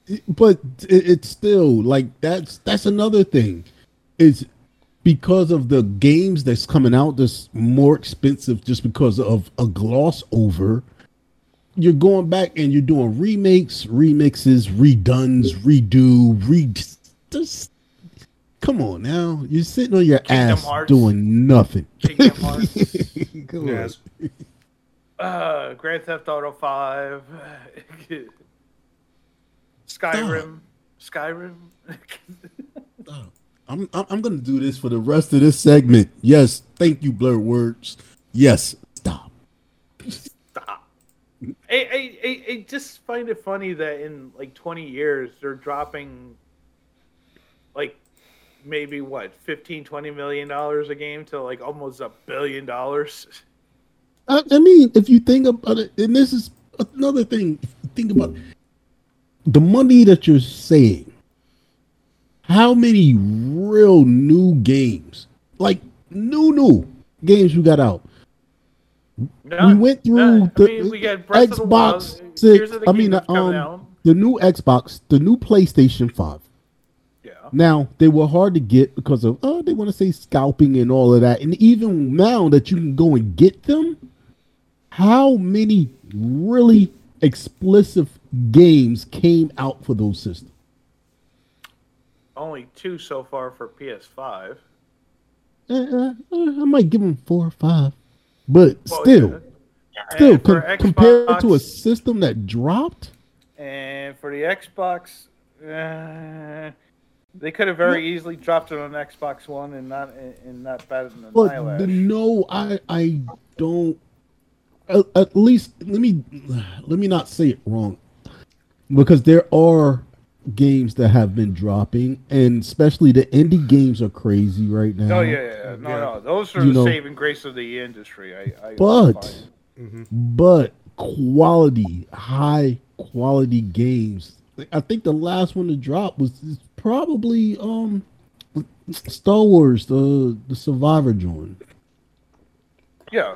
yeah. but it, it's still like that's that's another thing. Is because of the games that's coming out that's more expensive just because of a gloss over. You're going back and you're doing remakes, remixes, redones, redo, re. Just come on now. You're sitting on your Kingdom ass Hearts. doing nothing. Kingdom *laughs* Hearts. Come on. Yes. Uh, Grand Theft Auto Five, *laughs* Skyrim, Skyrim. I'm, I'm I'm gonna do this for the rest of this segment. Yes, thank you, blurred words. Yes, stop. Stop. I, I, I, I just find it funny that in like 20 years they're dropping like maybe what 15 20 million dollars a game to like almost a billion dollars I, I mean, if you think about it, and this is another thing. Think about the money that you're saying. How many real new games, like new new games, you got out? we went through the I mean, we got Breath the Xbox Six. the I mean, um, the new Xbox, the new PlayStation Five. yeah Now they were hard to get because of oh they want to say scalping and all of that, and even now that you can go and get them, how many really explicit games came out for those systems? only two so far for ps5 Eh, eh, eh, I might give them four or five, but Well, still, yeah. still com- compared to a system that dropped. and for the xbox uh, they could have very easily dropped it on xbox one and not and not batted an But the, no, I I don't. At, at least let me let me not say it wrong, because there are games that have been dropping, and especially the indie games are crazy right now. Oh yeah, yeah, yeah. no, Yeah. no. Those are You the know- saving grace of the industry. I, I But find. but quality, high quality games. I think the last one to drop was probably um Star Wars, the the Survivor joint. yeah,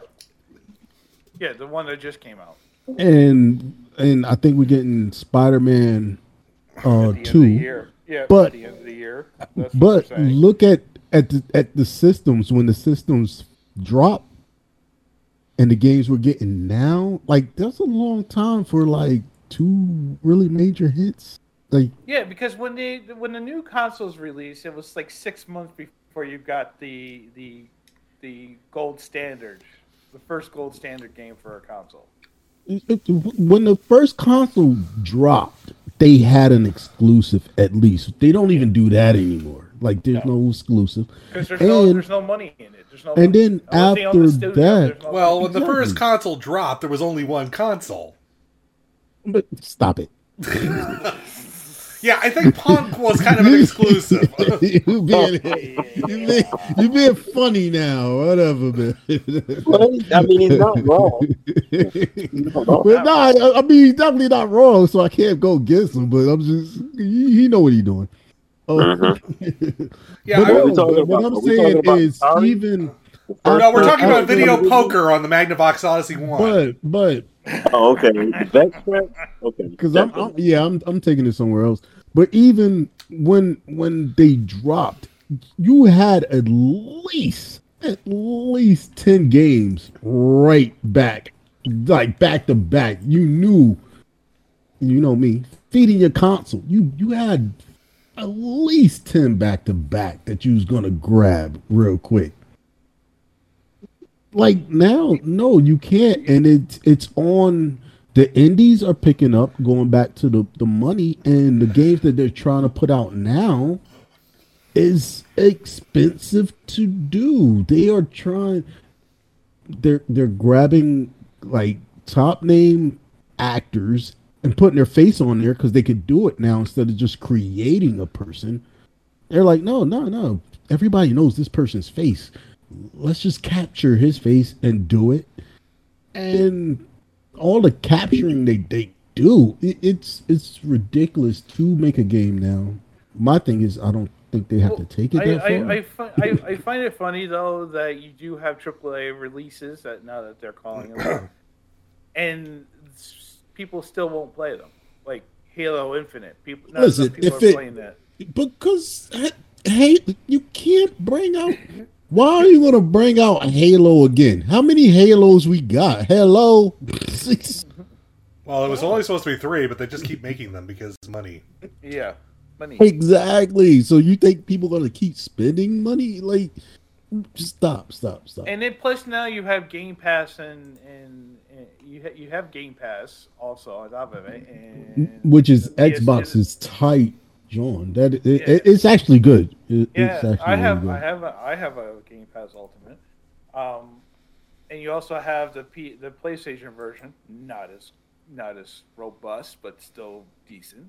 yeah, the one that just came out. and and I think we're getting Spider Man uh At the end of the two. year. Yeah, But- at the end of the year. That's But look at at the at the systems when the systems drop and the games we're getting now. Like that's a long time for like two really major hits. Like Yeah, because when the when the new consoles released, it was like six months before you got the the the gold standard, the first gold standard game for a console. it- it- when the first console dropped, they had an exclusive at least. They don't even do that anymore. Like there's no, exclusive. Because there's no And- there's no money in it. There's no. and then unless they the after studio, that- no Well, money. when the first console dropped, there was only one console. But stop it. *laughs* Yeah, I think Punk was kind of an exclusive. *laughs* you being oh, you being, you being funny now, whatever, man. Well, I mean, he's not wrong. *laughs* but no, I, I mean he's definitely not wrong, so I can't go against him. But I'm just he, he know what he's doing. Oh, mm-hmm. *laughs* Yeah, but I- no, we talking but what I'm saying is Atari? even Oh, no, we're talking about video poker on the Magnavox Odyssey One. But but Oh, okay. Vectrex? Okay. because I'm, I'm yeah I'm I'm taking it somewhere else. But even when when they dropped, you had at least at least ten games right back, like back to back. You knew, you know me, feeding your console. You you had at least ten back to back that you was gonna grab real quick. Like now, no, you can't, and it's it's on. The indies are picking up, going back to the the money, and the games that they're trying to put out now is expensive to do. They are trying. They're they're grabbing like top name actors and putting their face on there because they could do it now instead of just creating a person. They're like, no, no, no. Everybody knows this person's face. Let's just capture his face and do it. And all the capturing they, they do, it, it's it's ridiculous to make a game now. My thing is, I don't think they have to take it I, far. I, I, fi- I, I find it funny though that you do have AAA releases that now that they're calling them, *coughs* and people still won't play them. Like Halo Infinite, people, not Listen, people if are it- playing that. because hey, you can't bring out. *laughs* Why are you gonna bring out Halo again? How many Halos we got? Hello. Well, it was only supposed to be three, but they just keep making them because money. Yeah, money. exactly. So you think people are gonna keep spending money? Like, stop, stop, stop. And then plus now you have Game Pass and and, and you ha- you have Game Pass also on top of it, and Which is the Xbox is tight, John. That it, it- it's actually good. It- Yeah, it's actually I have really I have a, I have a Game Pass Ultimate, um, and you also have the P, the PlayStation version, not as not as robust, but still decent.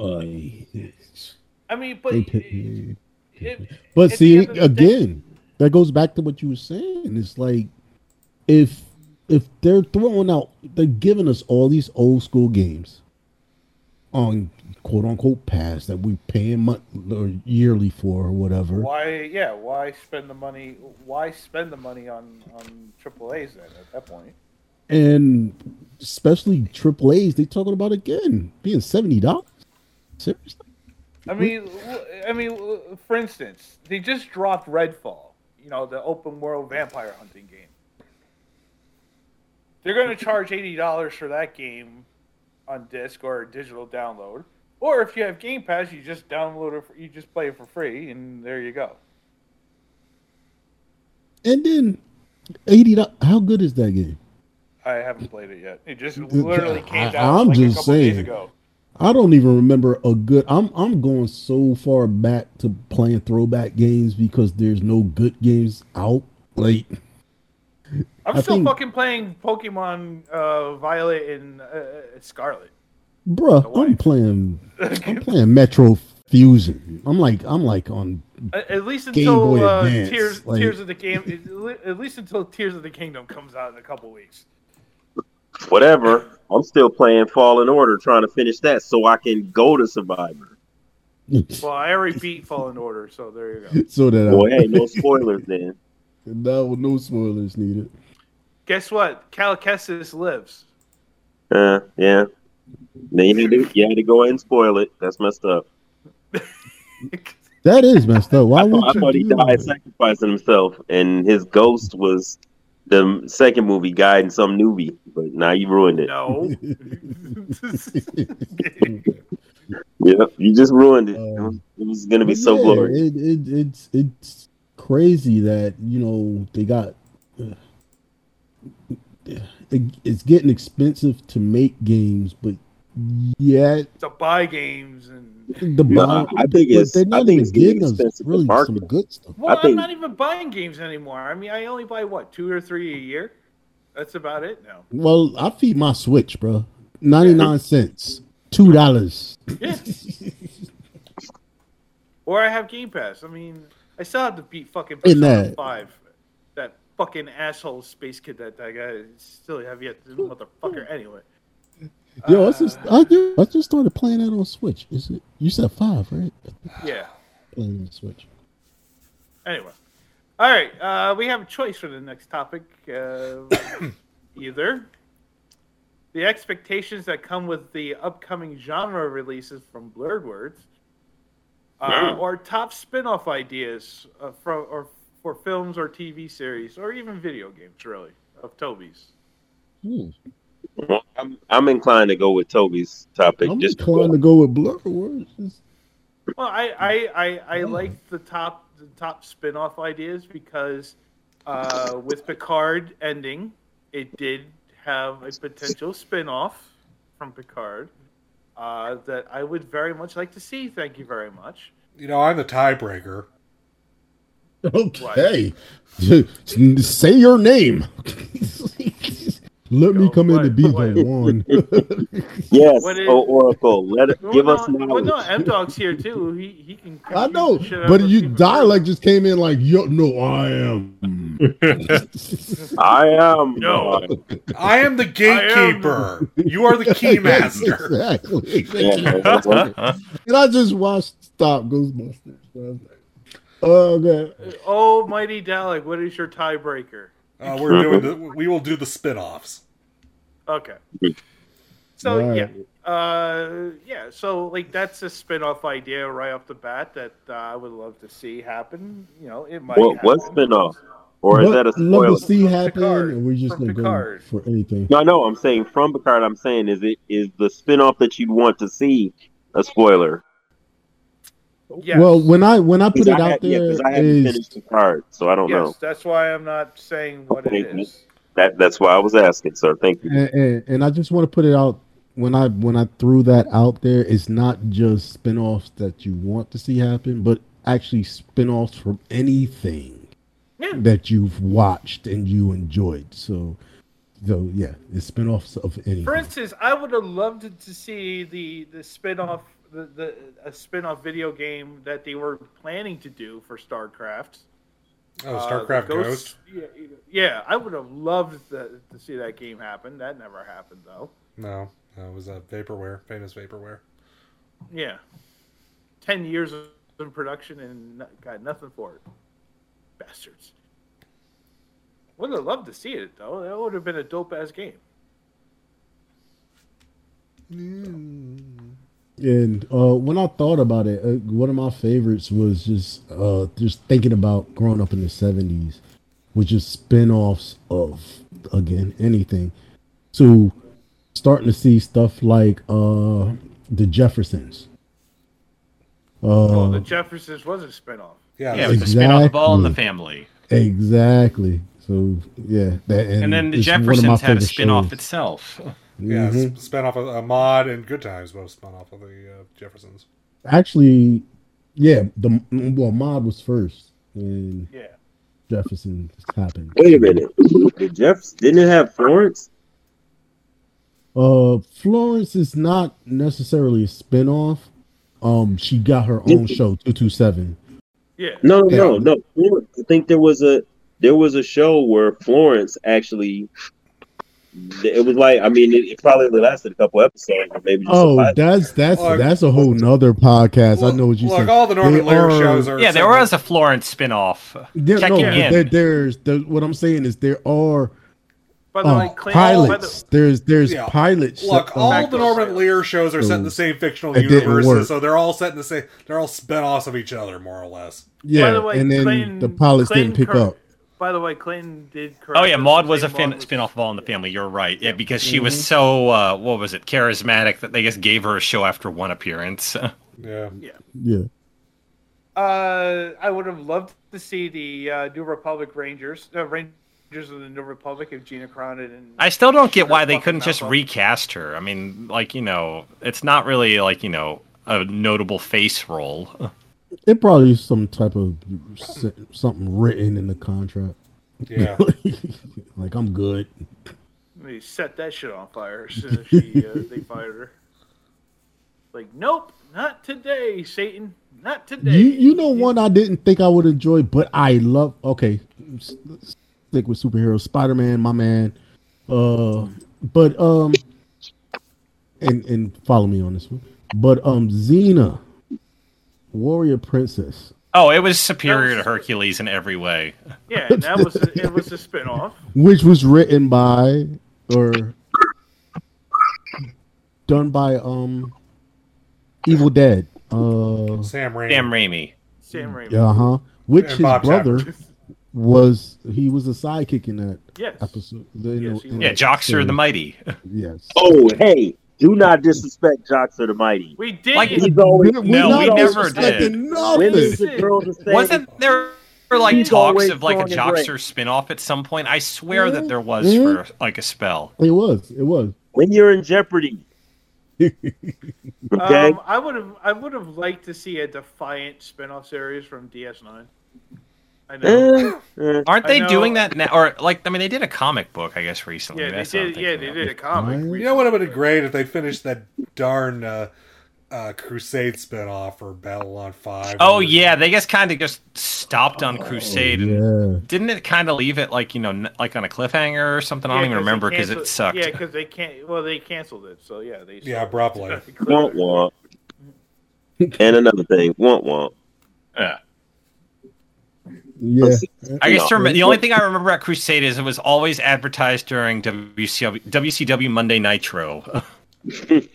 Ay, I mean, but it, it- But see, end of day- again, that goes back to what you were saying. It's like if if they're throwing out, they're giving us all these old school games on quote unquote pass that we paying month or yearly for or whatever. why? Yeah, why spend the money? Why spend the money on on AAA's then at that point? And especially triple A's, they talking about again being seventy dollars. Seriously? I mean, I mean, for instance, they just dropped Redfall. You know, the open world vampire hunting game. They're going to charge eighty dollars for that game on disc or a digital download. Or if you have Game Pass, you just download it. For, you just play it for free, and there you go. And then eighty. How good is that game? I haven't played it yet. It just literally came I, I'm like just a couple days saying. ago. I don't even remember a good. I'm I'm going so far back to playing throwback games because there's no good games out. Like I'm I still think- fucking playing Pokemon uh, Violet and uh, Scarlet. Bruh, I'm playing. *laughs* I'm playing Metroid Fusion. I'm like, I'm like on. At at least Game until Boy uh, Advance, Tears like- Tears of the Game. At least until Tears of the Kingdom comes out in a couple weeks. Whatever. I'm still playing Fallen Order, trying to finish that so I can go to Survivor. *laughs* Well, I already beat Fallen Order, so there you go. So that Boy, hey, no spoilers then. *laughs* no, no spoilers needed. Guess what? Cal lives. Uh, yeah. Then you had, to, you had to go ahead and spoil it. That's messed up. That is messed up. Why I would thought, I thought he died that? sacrificing himself, and his ghost was the second movie guiding some newbie. But now you ruined it. No. *laughs* Yep, you just ruined it. Um, it was, gonna be But so yeah, glorious. It, it, it's it's crazy that you know they got. uh, it, it's getting expensive to make games, but yet to buy games and the No, buy- I think it's- they're I think it's getting getting us expensive to really market. some good stuff. well, I think- I'm not even buying games anymore. I mean, I only buy what two or three a year. That's about it now. Well, I feed my Switch, bro. Ninety nine cents, two dollars. Yeah. or I have Game Pass. I mean, I still have to beat fucking In Persona that- Five. That fucking asshole space kid that that guy still have yet to motherfucker. Anyway, Yo, I just I just, I just started playing that on Switch. Is it? You said five, right? yeah. Playing on Switch. Anyway, all right. Uh, we have a choice for the next topic. Uh, *coughs* either the expectations that come with the upcoming genre releases from Blurred Words, uh, or top spin-off ideas uh, from or for films or TV series or even video games, really, of Toby's. Hmm. Well, I'm, I'm inclined to go with Toby's topic. I'm just inclined to go with Blur Words. Well, I I, I, I like the top the top spin-off ideas because uh, with Picard ending, it did have a potential spin-off from Picard uh, that I would very much like to see. Thank you very much. You know, I'm the tiebreaker. Okay. *laughs* Say your name. Let me Go. come in to be what- the one. *laughs* Yes, What is- oh, Oracle, let it, Well, give no, us well, no, M Dog's here too. He he can. *laughs* I know, the shit out but of you dialect just came in like, yo, no, I am. I am. No. I am the gatekeeper. You are the keymaster. exactly. Yeah. and I just watched Stop Ghostbusters. So I was like, Oh, man. Oh, mighty Dalek, what is your tiebreaker? Uh, we're doing the. *laughs* We will do the spin-offs. Okay. So Right. yeah, uh, yeah. So like that's a spin-off idea right off the bat that uh, I would love to see happen. You know, it might. What, what happen. spinoff? Or is But that a love spoiler? to see From happen, Picard. and we're just From gonna go for anything. No, no, I'm saying from Picard. I'm saying is it is the spinoff that you'd want to see a spoiler? Yes. Well, when I when I put it I, out had- yeah, I haven't is- finished Picard, so I don't yes, know. that's why I'm not saying what it Okay. is. That that's why I was asking, sir. Thank you. and, and, and I just want to put it out when I when I threw that out there. It's not just spin-offs that you want to see happen, but actually spin-offs from anything Yeah. that you've watched and you enjoyed. So, so yeah, it's spin-offs of anything. For instance, I would have loved to see the the spin-off the, the a spin-off video game that they were planning to do for StarCraft. Oh, Uh, StarCraft the Ghost. Yeah, yeah, I would have loved to, to see that game happen. That never happened though. No, no, it was uh, vaporware, famous vaporware. Yeah, ten years in production and got nothing for it. Bastards. Would have loved to see it though. That would have been a dope ass game. And uh, when I thought about it, uh, one of my favorites was just uh, just thinking about growing up in the '70s, which is spin-offs of again anything. So starting to see stuff like uh, the Jeffersons. Oh, Uh, the Jeffersons was a spinoff. Yeah, Yeah, it it was- was a spin-off of All in the Exactly. Family. exactly. So yeah, that and, And then the it's one of my Jeffersons had a favorite spin-off shows. itself. *laughs* yeah, Mhm. mm spin off of uh, Maud and Good Times both spun off of the uh, Jeffersons. Actually, yeah, the well, Maud was first, and Yeah. Jefferson happened. Wait a minute. Did Jeff didn't it have Florence? Uh, Florence is not necessarily a spinoff. Um, she got her own show, two two seven. Yeah. No, no, no, no. I think there was a there was a show where Florence actually. It was like I mean it, it probably lasted a couple episodes or maybe just a Oh, pilot. that's that's Look- that's a whole nother podcast. I know what you Look, said. all the Norman They Lear are- shows are. Yeah, there was a Florence spin-off. There, Checking no, in. there, there's there, what I'm saying is there are By the uh, way, Clint, by pilots. the, There's there's Yeah. pilots. Look, set all the to Norman sales. Lear shows are set in the same fictional it didn't universes, so they're all set in the same. They're all spin-offs of each other, more or less. yeah, by the way, and then Clinton- the pilots Clinton didn't pick cor- up. By the way, Clinton did correct. Oh yeah, Maud was a fin- was- spin-off of All in the Family. You're right. Yeah, because she Mm-hmm. was so uh, what was it, charismatic that they just gave her a show after one appearance. *laughs* Yeah. Yeah, Uh, I would have loved to see the uh, New Republic Rangers, uh, Rangers of the New Republic, if Gina Carano and I still don't get why they couldn't just mouth recast her. I mean, like you know, it's not really like you know a notable face role. *laughs* it probably is some type of something written in the contract. Yeah. *laughs* like I'm good. they set that shit on fire as soon as she uh, *laughs* they fired her. Like, nope, not today, Satan, not today. You you know one I didn't think I would enjoy, but I love. Okay, stick with superheroes. Spider Man, my man. Uh, but um, and and follow me on this one. But um, Xena, Warrior Princess. Oh, it was superior to Hercules in every way. Yeah, *laughs* that was it was a spinoff. which was written by or done by um Evil Dead. Uh Sam Raimi. Damn Raimi. Sam Raimi. uh huh. Which And his Bob brother Chapman. was he was a sidekick in that Yes. episode. in Yes, the- he in Yeah, that Joxer the Mighty. Yes. Oh, hey, do not disrespect Joxer the Mighty. We did. Like, He's always We're No, not we never disrespecting did. when Nothing. the girl to say Wasn't there like He's talks of like a strong and great. Joxer spin-off at some point? I swear that there was Mhm. for like a spell. It was. It was. when you're in jeopardy? *laughs* Okay, Um, I would have I would have liked to see a Defiant spinoff series from DS9. I know. Eh. *clears throat* Aren't they know- doing that now? Or like, I mean, they did a comic book, I guess, recently. Yeah, they That's what did. Yeah, they did a comic. Fine. You know what would have been great if they finished that darn uh, uh, Crusade spinoff or Babylon Five. Oh yeah, they just kind of just stopped on Crusade, and Yeah. didn't it kind of leave it like you know, n- like on a cliffhanger or something? I don't Yeah, even 'cause they remember because it sucked. Yeah, because they can't. Well, they canceled it. So yeah, they. Yeah, abruptly. *laughs* Womp womp. And another thing, womp womp. Yeah. Yeah. I guess No. the only thing I remember about Crusade is it was always advertised during WCW, WCW Monday Nitro. *laughs*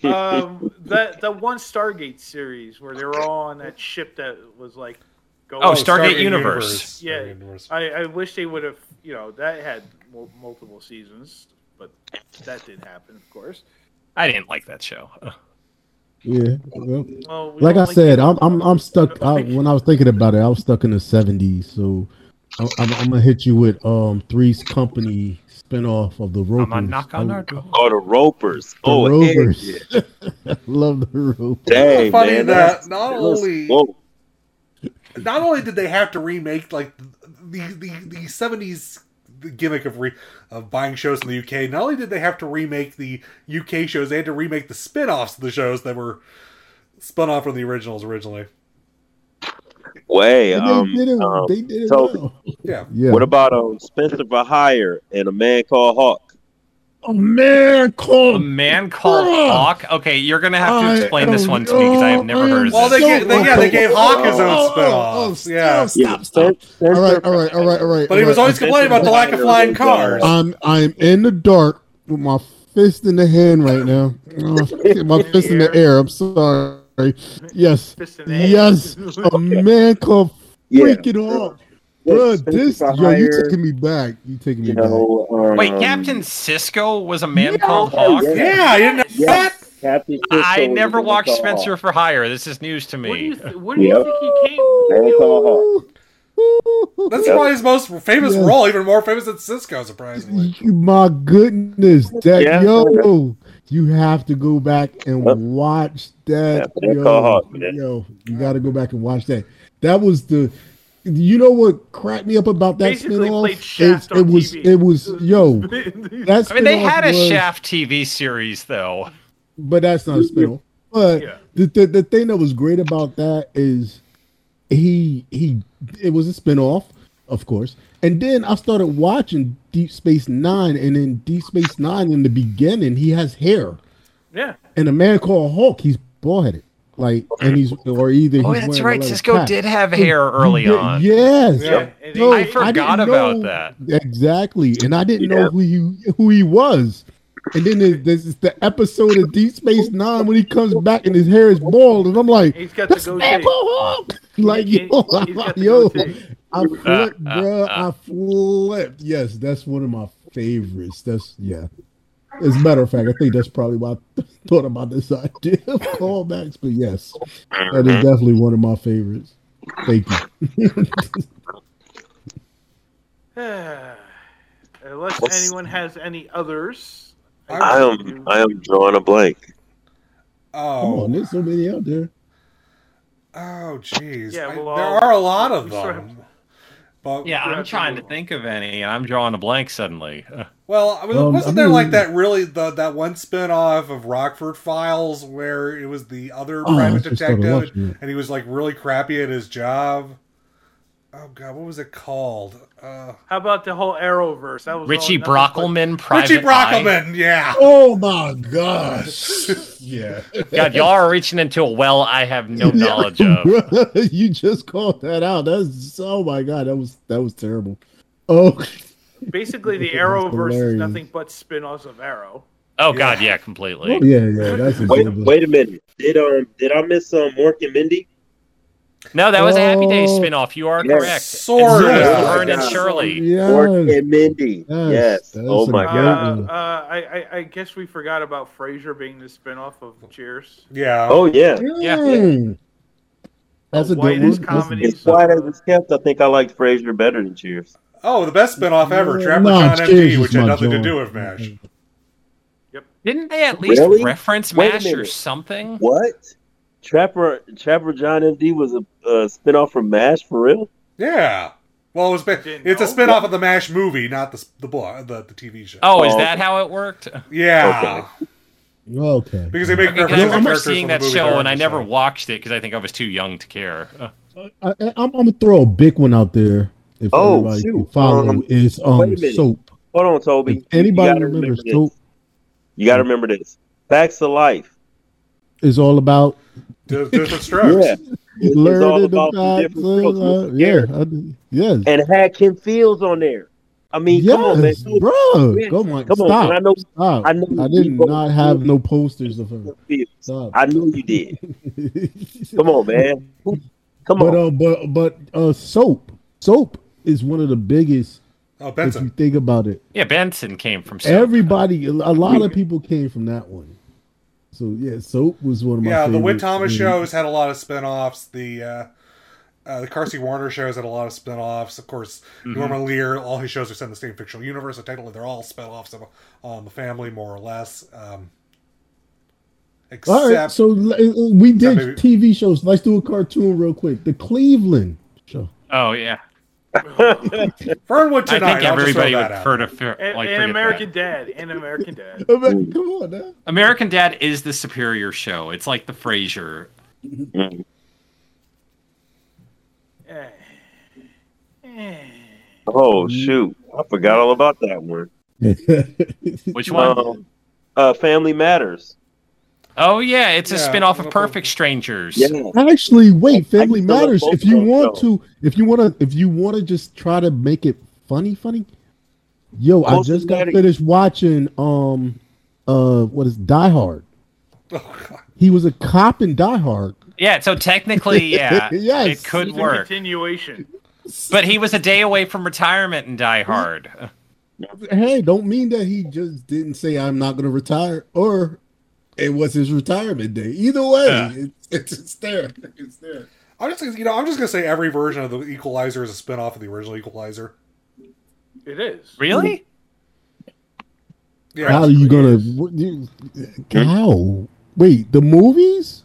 um, that the one Stargate series where they were all on that ship that was like going. Oh, Stargate Universe. Yeah, Stargate Universe. I, I wish they would have. You know, that had mul- multiple seasons, but that didn't happen, of course. I didn't like that show. Yeah. Well, Well, we like I don't said, I'm I'm I'm stuck. I, when I was thinking about it, I was stuck in the '70s. So I'm, I'm, I'm gonna hit you with um Three's Company spinoff of the Ropers. I'm gonna knock on our door. Oh, the Ropers. The oh, heck Rovers. yeah. *laughs* Love the Ropers. Dang, funny man, that not only- whoa. not only did they have to remake like the the the seventies gimmick of re, of buying shows in the UK, not only did they have to remake the UK shows, they had to remake the spin-offs of the shows that were spun off from the originals originally. Way, um, they did it. um, they did it so- well. Yeah. Yeah. what about um Spenser for Hire and a man called Hawk? A man called A man called Bruh. Hawk. Okay, you're gonna have to explain this one to me because I have never oh, heard of Well, this. they gave- they- yeah, they gave Hawk his own Oh, oh, spin-offs. oh, Yeah. Stop, stop, stop. All right, all right, all right, all right. But he was right. always complaining about the lack of flying cars. I'm I'm in the dark with my fist in the hand right now. Oh, my *laughs* fist in the air. I'm sorry. Yes, Fist in the yes. *laughs* A man called Yeah. freaking off. Yeah, Bro, this for yo, you Hire, taking me back. You taking me You back. um, Wait, Captain Sisko was a man Yeah, called Hawk. yeah. yeah, you didn't know Yeah. that? Captain I never was a man watched Spenser Hawk. for Hire. This is news to What do you me. th- what do you think he came? Man called Hawk. That's Yep. probably his most famous Yeah. role, even more famous than Sisko, surprisingly. *laughs* My goodness, that Yeah. yo, you have to go back and Yep. watch that. Yeah, yo, Call yo, you got to go back and watch that. That was the. You know what cracked me up about that Basically spinoff? played Shaft It, it was. TV. It was. *laughs* Yo, that's. I mean, they had a Shaft TV series though. but that's not a spinoff. But Yeah. the, the the thing that was great about that is he he it was a spinoff, of course. And then I started watching Deep Space Nine, and in Deep Space Nine, in the beginning, he has hair, yeah. and a man called Hawk, he's bald headed, like, and he's or either. Oh, that's right. leather Sisko cap. did have hair early Yeah, on. Yes. Yeah. And No, I forgot didn't about know- that. Exactly, and I didn't Yeah. know who he who he was. And then there's, there's the episode of Deep Space Nine when he comes back and his hair is bald, and I'm like, He's got the "That's goatee. Michael *laughs* Like He- yo, he's got yo. I flipped, bro. I flipped. Yes, that's one of my favorites. That's yeah. As a matter of fact, I think that's probably why I *laughs* thought about this idea of *laughs* callbacks. But yes, that is mm-hmm. definitely one of my favorites. Thank you. *sighs* Unless What's- anyone has any others. I am I am drawing a blank. Oh. Come Oh, on, there's so many out there. oh, jeez. Yeah, I- well, there are a lot of we sort them. But Yeah, I'm trying to think of any, and I'm drawing a blank suddenly. *laughs* Well, I mean, Um, wasn't I there mean- like that really the that one spin-off of Rockford Files where it was the other Oh, private detective watching and he was like really crappy at his job? Oh god, what was it called? Uh, How about the whole Arrowverse? That was Richie all nothing Brockelman, Private Richie Eye. Brockelman, yeah. Oh my gosh! *laughs* yeah, God, y'all are reaching into a well I have no *laughs* knowledge of. *laughs* you just called that out. That's oh my god, that was that was terrible. Oh, Basically, the That's Arrowverse is nothing but spin-offs of Arrow. Oh God, yeah, completely. yeah, yeah, that's Wait wait a minute. Did um did I miss um Mork and Mindy? No, that was a Happy Days Oh. spinoff. You are Yes. correct. Sort And of. so and Shirley. Mork Yes, and Mindy. Yes, Yes. Oh my god. Uh, uh, I, I, I guess we forgot about Frasier being the spin-off of Cheers. Yeah. Oh yeah. Yeah. That's a good one. Whitest That's a- comedy. As quiet as it's kept, I think I liked Frasier better than Cheers. Oh, the best spin-off ever, Yeah, Trapper no, John Cheers MD, which had my nothing to do with MASH. Yep. Didn't they at least Really? reference Wait MASH or something? What? Trapper Trapper John MD was a uh, spinoff from MASH for real? Yeah. Well, it was ba- Didn't it's a know? spin-off of the MASH movie, not the the book, the, the TV show. Oh, is Oh, that how it worked? yeah, Okay. because they make Okay, 'cause references I remember seeing that show and I never so- watched it because I think I was too young to care. Uh, I, I, I'm, I'm gonna throw a big one out there. If Oh, everybody shoot. can follow Um, is um soap. Hold on, Toby. If You- you anybody remembers remember soap You got to remember this. Facts of life. Is all about Di- different strokes. Yeah. *laughs* It's all about the about different strokes. uh, yeah, I, yes. And it had Kim Fields on there. I mean, yes, come on, man. bro. Yeah. Come on, Come stop. man. I know. stop. I know I did not have no posters of her. Stop. I knew you did. *laughs* Come on, man. Come But on. uh, but but uh, soap, soap is one of the biggest. Oh, Benson. If you think about it, yeah, Benson came from. Soap. everybody, a lot of people came from that one. So yeah, soap was one of my. Yeah, the Whit favorites. Thomas And- shows had a lot of spin-offs. The uh, uh, the Carsey Werner shows had a lot of spin-offs. Of course, Mm-hmm. Norman Lear, all his shows are set in the same fictional universe, so technically they're all spin-offs of um, the family, more or less. Um, except All right, so uh, we did maybe- TV shows. Let's do a cartoon real quick. The Cleveland show. Oh yeah, *laughs* Fernwood I tonight. think I'll everybody would prefer to fear, And, like and American that. Dad. And American Dad. I *laughs* mean, come on now. American Dad is the superior show. It's like the Frasier. *laughs* Oh shoot! I forgot all about that one. Which one? Um, uh, Family Matters. Oh yeah, it's a Yeah, spin-off of no Perfect Strangers. Yeah. Actually, wait, I- I Family used to love Matters. If you want shows. to, if you want to, if you want to just try to make it funny, funny. Yo, I just got Maddie- finished watching um, uh, what is Die Hard? Oh, He was a cop in Die Hard. Yeah, so technically, *laughs* yeah, Yes. it could It's a work. continuation. But he was a day away from retirement in Die Hard. Hey, don't mean that he just didn't say I'm not going to retire, or it was his retirement day. Either way, Yeah. it's, it's, it's there. It's there. I'm just gonna- you know I'm just gonna say every version of the Equalizer is a spin-off of the original Equalizer. It is. Really? Yeah, How are you gonna? What, you, how? Wait, the movies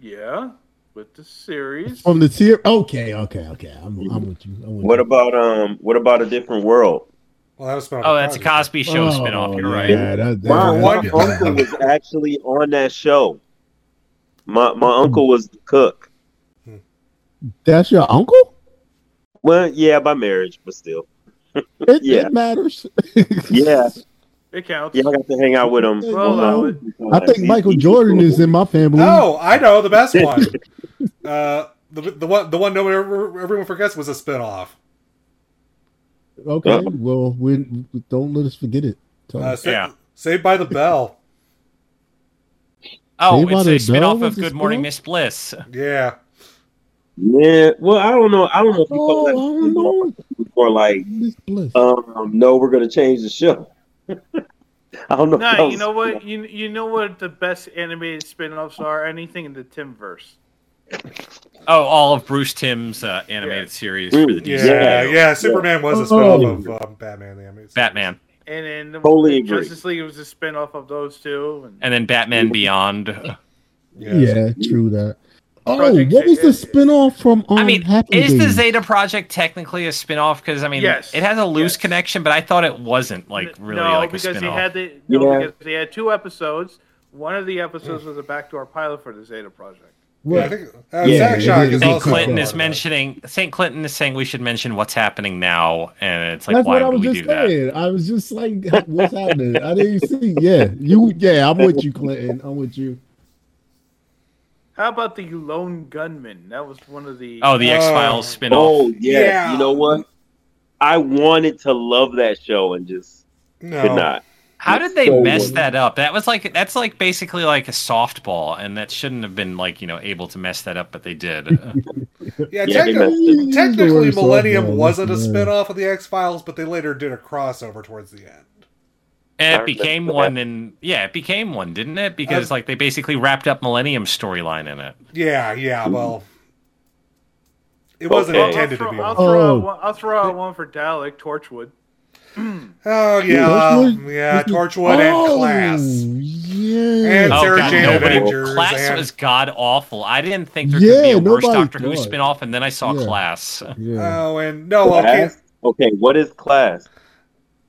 Yeah. With the series. from the tier? Okay, okay, okay. I'm, I'm with you. I'm with What you. about um? What about a different world? Well, that was spin-off Oh, of that's a Cosby Show Oh, spin-off. You're right. Yeah, that, that, My, that- my one- uncle was actually on that show. My my uncle was the cook. that's your uncle. Well, yeah, by marriage, but still, It, *laughs* Yeah. it matters. *laughs* yeah, It counts. yeah. I got to hang out with him. Well, I think he's- Michael he's Jordan cool. is in my family. Oh, I know the best *laughs* one. uh, the the one the one nobody ever, everyone forgets was a spin-off. Okay, Uh, well, we, don't let us forget it. Tell Uh, us. Sa- Yeah. Saved by the Bell. *laughs* Oh, Saved it's a spin-off of Good Morning? Miss Bliss. Yeah. Yeah, well, I don't know. I don't know if you Oh, call I that don't know. or like, Miss Bliss. um, no, we're gonna change the show. *laughs* I don't know. if that No, was- you know what? You you know what the best animated spin-offs are? Anything in the Timmverse. Oh, all of Bruce Timm's uh, animated series for the DC. Yeah, yeah, Yeah. Superman was a Oh. spin-off of um, Batman the Animated Series. Batman, And then the Totally agree. Justice League was a spin-off of those two. And and then Batman Beyond. Yes. Yeah, true that. Oh, Project what was the Zeta. spinoff from? Um, I mean, Happy is the Zeta Project technically a spin-off? Because I mean, Yes. it has a loose Yes. connection, but I thought it wasn't like really no, like a because they spin-off. had the no, Yeah. because they had two episodes. One of the episodes was a backdoor pilot for the Zeta Project. Yeah, I think uh, Yeah, Zach it Shock is. is St. Clinton is mentioning St. Clinton is saying we should mention what's happening now, and it's like, That's why what I was we just do that? I was just like, *laughs* what's happening? I didn't see. Yeah, you. Yeah, I'm with you, Clinton. I'm with you. How about the Lone Gunmen? That was one of the. Oh, the X Files Oh. spin-off. Oh yeah. Yeah. You know what? I wanted to love that show and just No. could not. How did they So mess wonderful. that up? That was like that's like basically like a softball, and that shouldn't have been like you know able to mess that up, but they did. *laughs* Yeah, Yeah, they technically, technically Millennium open, wasn't a yeah. spin-off of the X-Files, but they later did a crossover towards the end. And it became one, and yeah, it became one, didn't it? Because Uh, like they basically wrapped up Millennium's storyline in it. Yeah, yeah, well... It wasn't Okay. intended I'll to be I'll throw, Oh. out one, I'll throw out one for Dalek, Torchwood. Oh, yeah, Torchwood? yeah, Torchwood and oh, Class. Yeah, yeah. And Oh Sarah god, Jane nobody. Avengers. Class and- was god awful. I didn't think there Yeah, could be a worse Doctor Who thought. spin-off, and then I saw Yeah. Class. yeah. Oh, and no, okay. Class? Okay, what is class?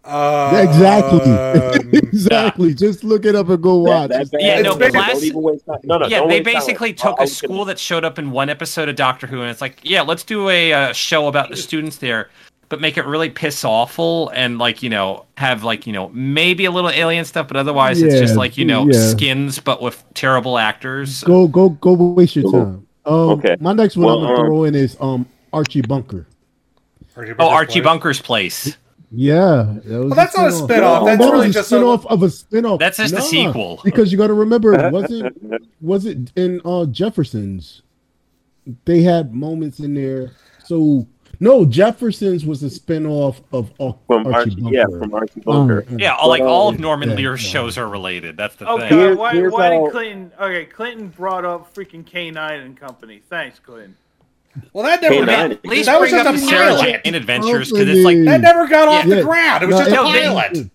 Uh, exactly. *laughs* exactly. Just look it up and go watch. That- that- Yeah, that- no, don't Class- even waste time. No, no, yeah, don't they waste basically I- took a was gonna- school that showed up in one episode of Doctor Who, and it's like, yeah, let's do a uh, show about the students there, but make it really piss awful and like you know have like you know maybe a little alien stuff, but otherwise it's just like you know yeah. skins but with terrible actors. Go go go waste your time. Um, Okay. My next one Well, I'm gonna um, throw in is um Archie Bunker. Oh, Archie Bunker's place. Yeah, that was Well, that's not a spin-off. spin-off. That's that really a just a- spin-off of a spin-off. That's just the Nah, sequel. Because you got to remember, *laughs* was it was it in uh, Jefferson's? They had moments in there. So no, Jefferson's was a spin-off of Ar- From Archie Archie, Bunker. yeah, from Archie Bunker. Um, Yeah, all, like all of Norman yeah, Lear's yeah. shows are related. That's the Okay, thing. Here's- why, why how- did Clinton? Okay, Clinton brought up freaking K9 and Company. Thanks, Clinton. Well, that never Hey, got, At least that was just a Sarah pilot. Jane Adventures because it's like That never got off the ground. It was No, just a no, they- pilot.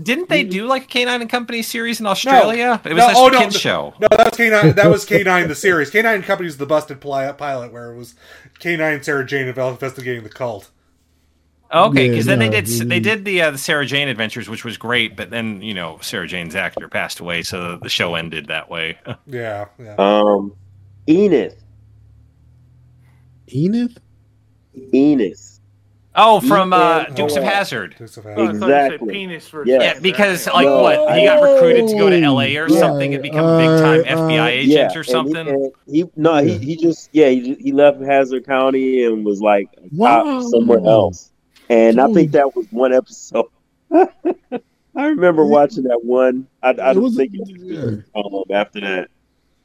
Didn't they do like a K9 and Company series in Australia? it was No, just oh, a no, kids no. show. No, that was K9. That was *laughs* K9 the series. K9 and Company's the busted pilot where it was K9 and Sarah Jane investigating the cult. Okay, Yeah, because then no, they did we- they did the uh, the Sarah Jane Adventures, which was great, but then you know Sarah Jane's actor passed away, so the show ended that way. *laughs* Yeah, yeah. Um, Enid. Enith. Enith. Oh, from uh, Dukes of Hazzard. Dukes of Oh, I you said Exactly. penis for Yeah. Yeah, because like No, what he got recruited to go to L.A. or Right, something and become a big time uh, FBI uh, agent yeah, or and he- something. and He, no, he, he just yeah he, he left Hazzard County and was like a cop Wow. somewhere else, and I think that was one episode. *laughs* I remember watching that one. I, I don't think it was good, um, after that.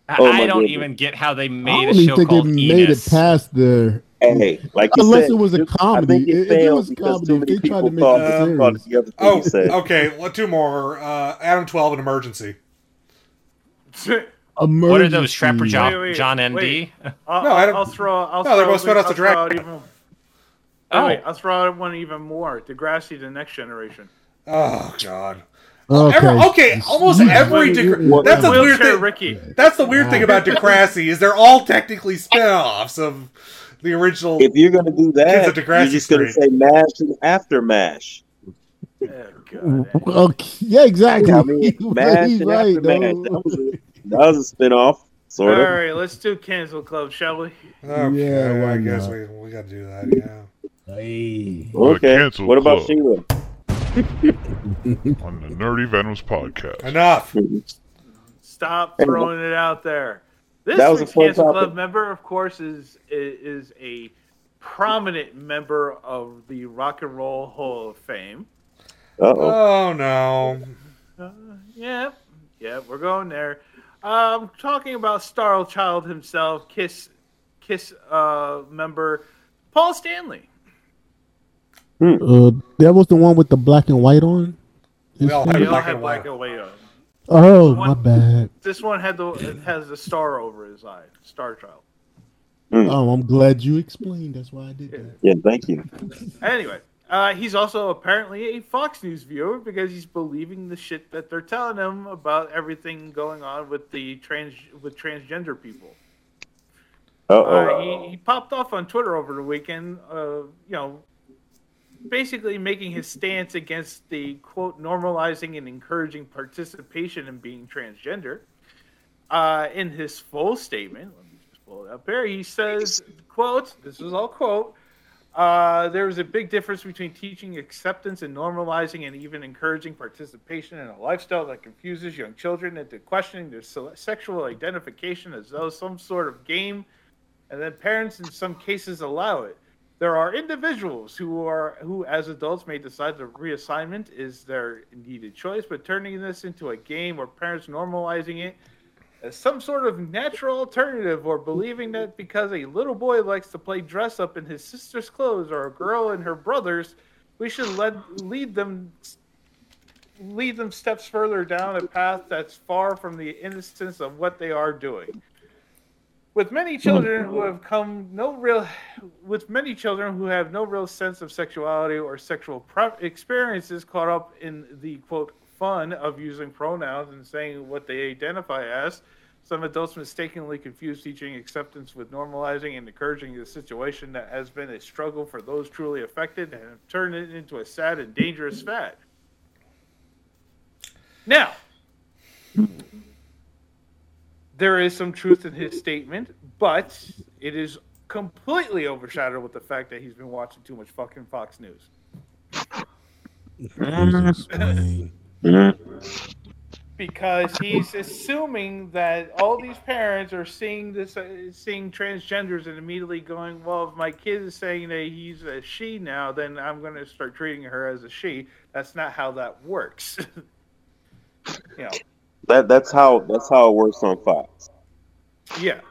I, oh I don't goodness. even get how they I made don't a show think it called made Enos. it past the. Hey, like you Unless said, it was a comedy. think it If it was because comedy, if they tried to make thought, it uh, serious. the other thing Oh, you said. okay. Well, two more. Uh, Adam 12 and Emergency. *laughs* Emergency. What are those Trapper John, Wait, wait, John ND? wait. I'll, No, I don't- I'll throw. I'll No, they're both spin-offs I'll of Dragon. out even. Oh. Wait, I'll throw out one even more. Degrassi, the next generation. Oh, God. Okay. Every, okay, almost every. Deg- What- that's the weird thing. Ricky. That's the weird thing about Degrassi is they're all technically spin-offs of the original. If you're gonna do that, Kids at you're just gonna say Mash and After Mash. Oh, God. Okay. Yeah, exactly. I mean, *laughs* Mash He's and right, After Mash. though. That was a, that was a spin-off, All sort of. right, let's do Cancel Club, shall we? Oh, okay, Yeah, why I guess we, we got to do that. Yeah. Hey. Okay. Cancel What about Club. Sheila? *laughs* on the Nerdy Venoms podcast. Enough. *laughs* Stop throwing it out there. This That was week's fun Cancel topic. Club member, of course, is is a prominent member of the Rock and Roll Hall of Fame. Uh oh. No. Uh, yeah, yeah, we're going there. Um, talking about Star Child himself, Kiss, Kiss uh, member Paul Stanley. Uh, that was the one with the black and white on. We all had black had and black white. and white on. Oh, One- my bad. This one had the it has the star over his eye. Star Child. Oh, I'm glad you explained. That's why I did that. Yeah, thank you. *laughs* Anyway, uh, he's also apparently a Fox News viewer because he's believing the shit that they're telling him about everything going on with the trans with transgender people. Uh Uh, oh. he, he popped off on Twitter over the weekend, uh, you know, basically making his stance against the quote normalizing and encouraging participation in being transgender. Uh, in his full statement, let me just pull it up here. He says, "quote This is all quote." Uh, there is a big difference between teaching acceptance and normalizing and even encouraging participation in a lifestyle that confuses young children into questioning their sexual identification as though some sort of game, and then parents in some cases allow it. There are individuals who are who, as adults, may decide the reassignment is their needed choice, but turning this into a game or parents normalizing it as some sort of natural alternative or believing that because a little boy likes to play dress up in his sister's clothes or a girl in her brother's, we should let lead them lead them steps further down a path that's far from the innocence of what they are doing. With many children who *laughs* have come no real with many children who have no real sense of sexuality or sexual experiences caught up in the quote fun of using pronouns and saying what they identify as. Some adults mistakenly confuse teaching acceptance with normalizing and encouraging a situation that has been a struggle for those truly affected and have turned it into a sad and dangerous fad. Now, there is some truth in his statement, but it is completely overshadowed with the fact that he's been watching too much fucking Fox News. *laughs* Because he's assuming that all these parents are seeing this, uh, seeing transgenders, and immediately going, "Well, if my kid is saying that he's a she now, then I'm going to start treating her as a she." That's not how that works. *laughs* you know, That that's how that's how it works on Fox. yeah.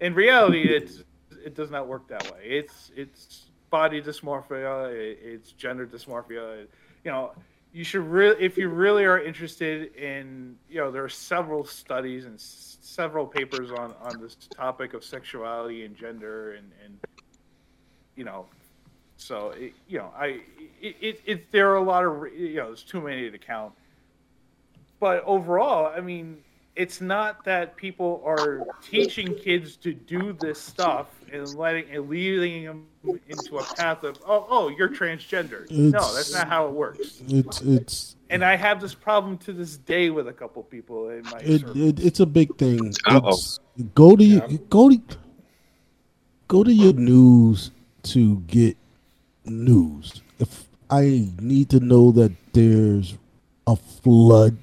In reality, it's it does not work that way. It's it's body dysmorphia, it's gender dysmorphia. You know, you should really, if you really are interested in, you know, there are several studies and s- several papers on on this topic of sexuality and gender and and you know, so it, you know, I it, it, it there are a lot of you know, there's too many to count. But overall, I mean, it's not that people are teaching kids to do this stuff and letting and leading them into a path of oh oh you're transgender. no, that's not how it works. It's it's And I have this problem to this day with a couple people in my it, it it's a big thing. Go to your go to go to your news to get news. If I need to know that there's a flood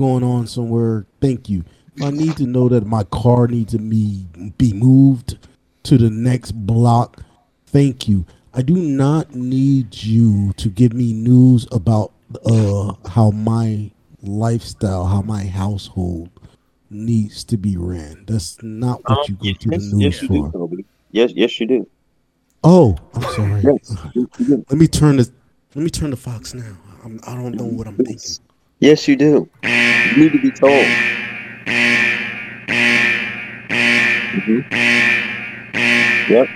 going on somewhere, thank you. If I need to know that my car needs to be be moved to the next block, thank you. I do not need you to give me news about uh how my lifestyle, how my household needs to be ran. That's not what you go to the Um, news yes, you do, for. Toby. Yes, yes, you do. Oh, I'm sorry. Yes, yes, do. Let me turn this. Let me turn the Fox now. I'm, I don't know what I'm thinking. Yes, you do. You need to be told. Mhm. Yep.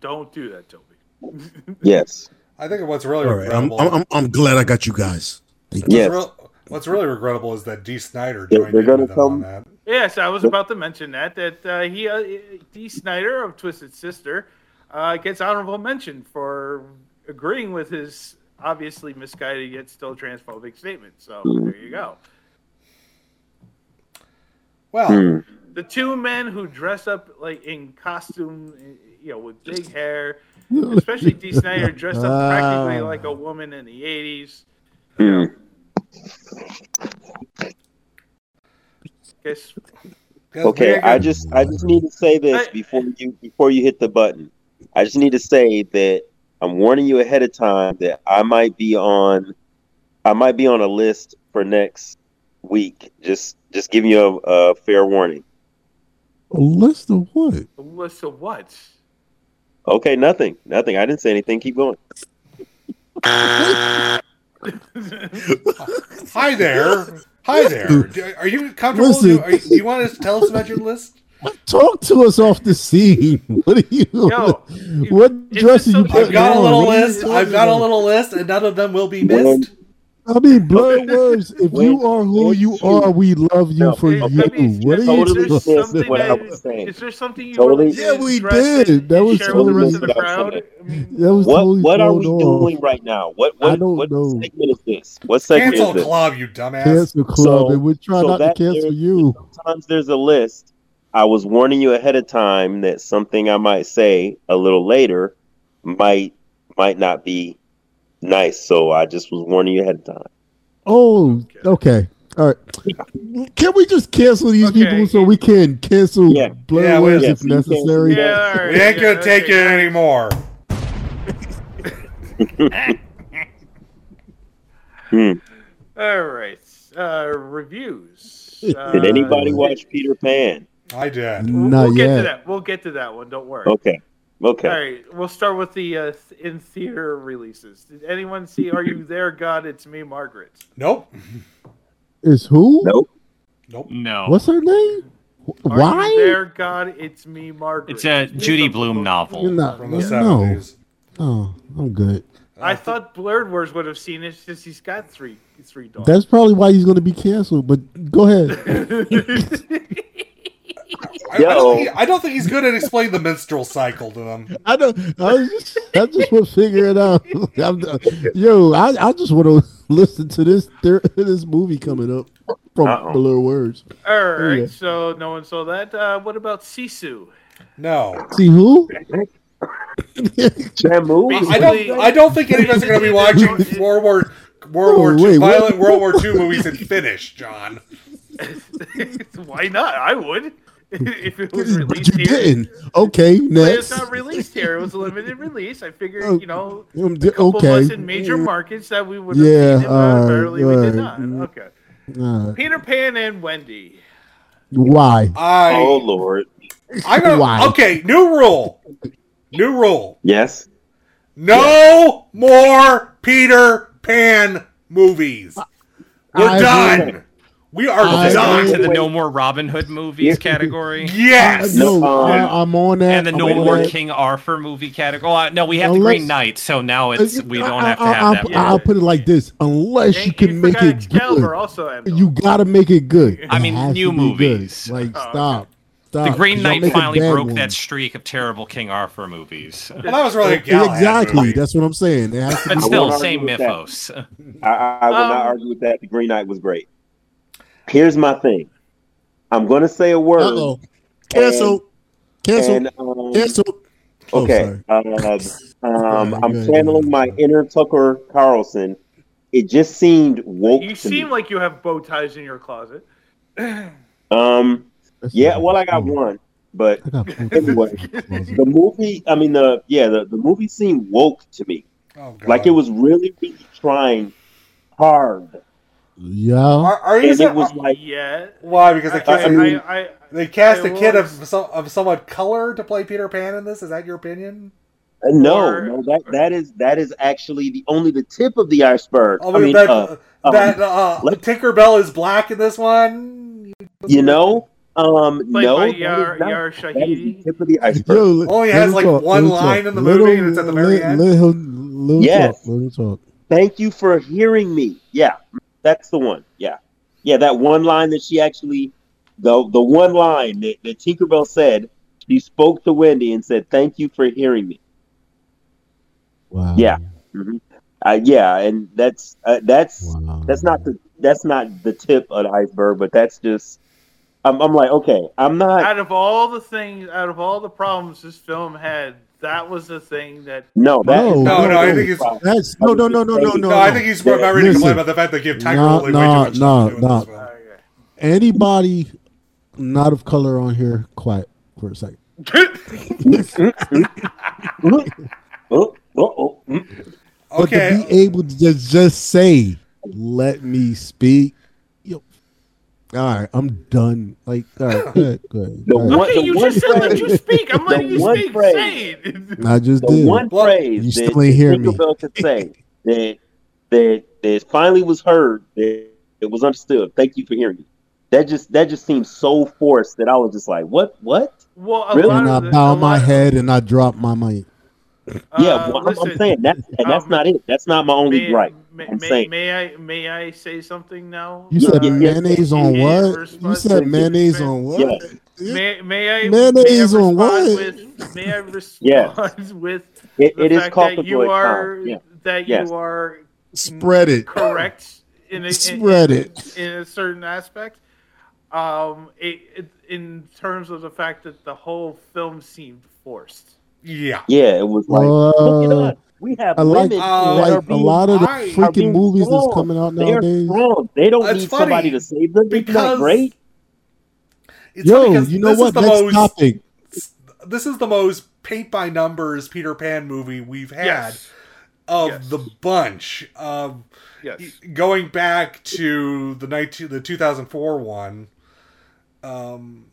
Don't do that, Toby. *laughs* Yes. I think what's really All right, I'm, regrettable. I'm, I'm, I'm glad I got you guys. Thank you. what's, Yes. real- what's really regrettable is that Dee Snider They're- joined they're gonna with them come- on that. Yes, I was about to mention that that uh, he uh, Dee Snider of Twisted Sister uh, gets honorable mention for agreeing with his obviously misguided yet still transphobic statement. So there you go. Well, Hmm. The two men who dress up like in costume, you know, with big hair, especially Dee Snider dressed up practically like a woman in the '80s. Hmm. Guess guys, Okay, I just I just need to say this Hey. before you before you hit the button. I just need to say that I'm warning you ahead of time that I might be on I might be on a list for next week. Just just giving you a, a fair warning. A list of what? a list of what? Okay, nothing. Nothing. I didn't say anything. Keep going. *laughs* Hi there. Hi there. Are you comfortable? Listen. Do, are you, do you want to tell us about your list? Talk to us off the scene. *laughs* What are you? Yo, what is dress are you something- putting I've got a little What list. I've got a little list, and none of them will be missed. I mean, *laughs* blood words. If you are who you are, we love you No, for Hey, you. let me- What are you Totally is there something what I was saying. Is there something you Totally- would Yeah, we did. That was share with the rest of the crowd. I mean, That was What totally what are we off. doing right now? What I what don't what know. segment is this? What segment Cancel is this? club, you dumbass. Cancel club, So- and we're trying so not to cancel there- you. Sometimes there's a list. I was warning you ahead of time that something I might say a little later might might not be nice. So I just was warning you ahead of time. Oh, okay. All right. Can we just cancel these Okay. people so we can cancel Yeah. blood Yeah, we- words yeah, if so you cancel necessary? that. yeah, all right, We ain't gonna take okay. it anymore. Hmm. *laughs* All right. Uh, reviews. Uh, Did anybody watch Peter Pan? I did. We'll, Not we'll get to that. We'll get to that one. Don't worry. Okay. Okay. All right. We'll start with the uh, in theater releases. Did anyone see Are You There, God? It's Me, Margaret. Nope. Is who? Nope. Nope. No. What's her name? Are Why? You there, God? It's Me, Margaret. It's a Judy Blume You're novel. not. From the no. seventies. Oh, I'm good. I thought Blurred Words would have seen it since he's got three three dogs. That's probably why he's going to be canceled. But go ahead. *laughs* *laughs* I, I, don't think, I don't think he's good at explaining the menstrual cycle to them. I don't. I just. I just want to figure it out. *laughs* I'm, yo, I, I just want to listen to this thir- this movie coming up from Uh-oh. Blur Words. All right, Yeah. so no one saw that. Uh, what about Sisu? No, See who? *laughs* Shamu? I don't. I don't think any of us are going to be watching *laughs* World War World War Oh, II, wait, what? violent World War II movies in Finnish, John. Why not? I would. *laughs* if it was but you here. didn't. Okay, But next. it's not released here. It was a limited release. I figured, Oh, you know, Um, a couple okay. of us in major markets that we would have Yeah, seen it, but alright, apparently we did not. Okay. Uh, Peter Pan and Wendy. why? I. Oh Lord. I'm gonna. Why? Okay, new rule. New rule. Yes. No more Peter Pan movies. We're I done. agree. We are I done. agree. to the No More Robin Hood movies category. Yes. No, No, um, I, I'm on that. And the I'm No More that. King Arthur movie category. Oh, no, we have the Green Knight, so now it's we don't have to have I, that. I, I'll put it like this: unless you And can make it Excalibur good, also. You gotta make it good. I mean, new to be good. movies. Like, Oh, okay. stop, stop. the Green y'all Knight finally bad broke that streak of terrible King Arthur movies. *laughs* Well, that was really a exactly. movie. That's what I'm saying. It has to But be still, won't same argue mythos. I, I, I will not Um, argue with that. The Green Knight was great. Here's my thing. I'm going to say a word. Uh oh. Cancel. Cancel. And, um, Cancel. Oh, okay. sorry. uh, um, Sorry, I'm go ahead. channeling my inner Tucker Carlson. It just seemed woke You to seem me. like you have bow ties in your closet. *clears throat* um, That's yeah. Well, I got one, but got anyway, *laughs* the movie. I mean, the yeah, the, the movie seemed woke to me. Oh, God. Like it was really, really trying hard. Yeah. Are, are you? And it was like, yeah. why? Because they cast, I mean- I, I, they cast I a kid of some, of somewhat color to play Peter Pan in this. Is that your opinion? uh, no, Or- no, that that is that is actually the only the tip of the iceberg. Oh, I mean, that uh, um, uh, let- Tinkerbell is black in this one. you know, um, played no, by that is Yar, not- Yar that is the Shahidi. tip of the iceberg. Yo, Only has, like, talk, one line talk. in the Let movie him- and it's at the very let, end. Let him, let Yes. talk. Let talk. Thank you for hearing me. Yeah, that's the one. Yeah, yeah, that one line that she actually, the the one line that, that Tinkerbell said, she spoke to Wendy and said, "Thank you for hearing me." Wow. Yeah. hmm Uh, yeah, and that's uh, that's Wow. that's not the that's not the tip of the iceberg, but that's just. I'm, I'm like, okay, I'm not. Out of all the things, out of all the problems this film had, that was the thing that No, that No, No, no, I think it's- That's no, no, no, no, no, no. No, I think he's more about ready to complain about the fact that they give Tiger No, Lily no, way too much no, to no. this film. Okay. Anybody not of color on here, quiet for a second. Mm. *laughs* But Okay, to be able to just just say, "Let me speak," yo, all right, I'm done. Like, all right, *laughs* good, good. The All right. one- Okay, you one just said let you speak. I'm the letting you one speak. phrase- Say it. I just the did. one phrase you that still ain't hear me. Tinkerbell could say *laughs* that that that finally was heard, that it was understood. Thank you for hearing me. That just that just seems so forced that I was just like, what, what? Well, a Really? lot and I bow my head and I drop my mic. Yeah, uh, well, I'm, I'm saying that, and that's um, not it. That's not my only May, gripe. may, I'm may, saying. may I may I say something now? You said Yeah, yeah, mayonnaise on what? You said mayonnaise on what? Yeah. May, may I Mayonnaise may I on what? With, may I respond Yes. *laughs* with It, the it is fact called that the you are Yeah. that Yes. you are Spread it. correct in a, Spread in, it. in a certain aspect. Um, it, it, in terms of the fact that the whole film seemed forced. Yeah. Yeah, it was like, look at Uh, us. We have I like women uh, that are like a lot of the I- freaking being movies that's coming out They're nowadays. strong. They don't It's need funny somebody to save them. Because great? It's funny you know this what? Is the Next most, topic. This is the most paint by numbers Peter Pan movie we've had Yes. of Yes. the bunch. Um, Yes. going back to the 19, the 2004 one um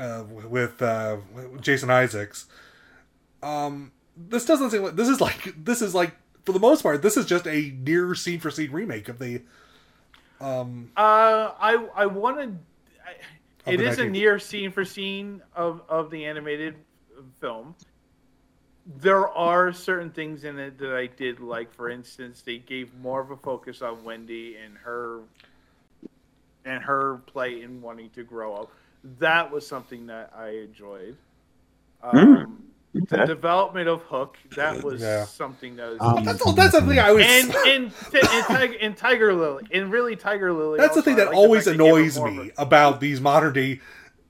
uh, with uh Jason Isaacs um this doesn't seem like this is like this is like for the most part this is just a near scene for scene remake of the um Uh, I I wanted. Of It the a near scene for scene of of the animated film. there are certain things in it that I did like. For instance, they gave more of a focus on Wendy and her and her play in wanting to grow up. That was something that I enjoyed. Um, The Okay. development of Hook that was Yeah. something that was Um, That's, that's the thing I was. and and, and, Tiger, and Tiger Lily and really Tiger Lily. That's the thing that like always fact they gave her annoys me about these modern day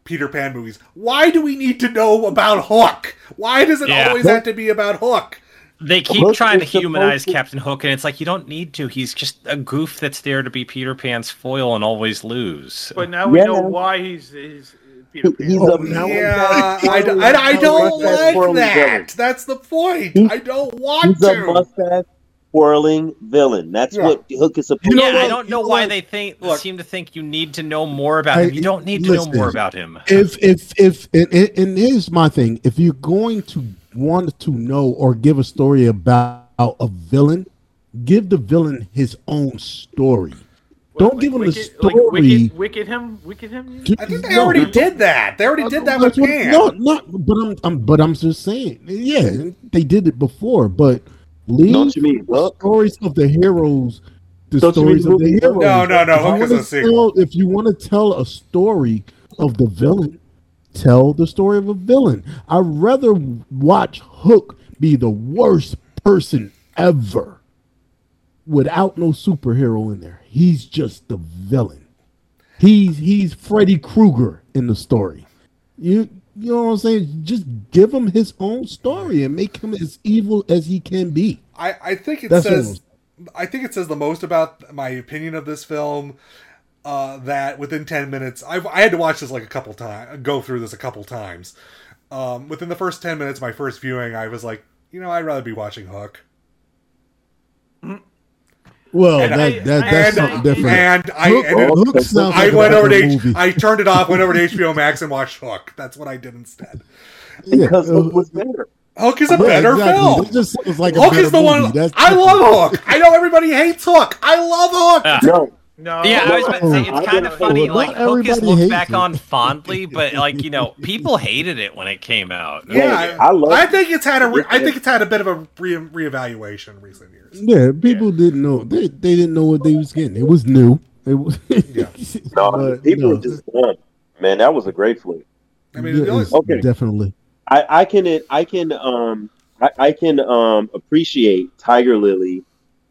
Peter Pan movies. Why do we need to know about Hook? Why does it Yeah. always have to be about Hook? They keep Hook trying to humanize to- Captain Hook, and it's like you don't need to. He's just a goof that's there to be Peter Pan's foil and always lose. But now we Yeah. know why he's, he's Peter Pan. He's Oh, a now- Yeah, I, d- I, I don't like that. villain. That's the point. He's- I don't want He's a mustache twirling villain. That's Yeah. what Hook is supposed You know yeah, I don't You know know why what? they think Look. seem to think you need to know more about I- him. You don't need to listen. know more about him. if if if and, and, and here's my thing if you're going to want to know or give a story about a villain give the villain his own story don't Like give him the Wicked- story Like wicked, wicked him, wicked him. I think they No, already no, did that. They already did that with that's what- Pan. no not but i'm, I'm but i'm just saying yeah they did it before but leave Don't you mean the Hook? stories of the heroes the Don't you mean stories of the heroes No, no, no, If you Hook is wanna a sequel. tell- if you want to tell a story of the villain tell the story of a villain. I'd rather watch Hook be the worst person ever without no superhero in there. He's just the villain. He's he's Freddy Krueger in the story. You you know what I'm saying? Just give him his own story and make him as evil as he can be. I, I think it That's says I think it says the most about my opinion of this film uh, that within 10 minutes I've, I had to watch this like a couple times go through this a couple times um, within the first 10 minutes my first viewing I was like you know I'd rather be watching Hook Well, And that, I- that, I- that's and, something different. and I Hook, ended, Hook sounds I like went over to different H, movie. I turned it off went over to *laughs* HBO Max and watched Hook that's what I did instead because uh, Hook was better. Hook is a yeah, better exactly. film It just sounds like Hook better is the movie. one That's I love Hook I know everybody hates Hook I love Hook Uh, No, No, yeah, I was about to say I it's kind of funny. Well, Like not Hook is looked back it. on fondly, but like you know, people hated it when it came out. Yeah, I, I love I it. think it's had a. Re- I think it's had a bit of a re- reevaluation in recent years. Yeah, people didn't know. They, they didn't know what they was getting. It was new. It was. *laughs* Yeah. no, but, people no, were just dumb. Man, that was a great flick. I mean, yeah, the only- Okay. definitely. I, I can I can um I, I can um appreciate Tiger Lily,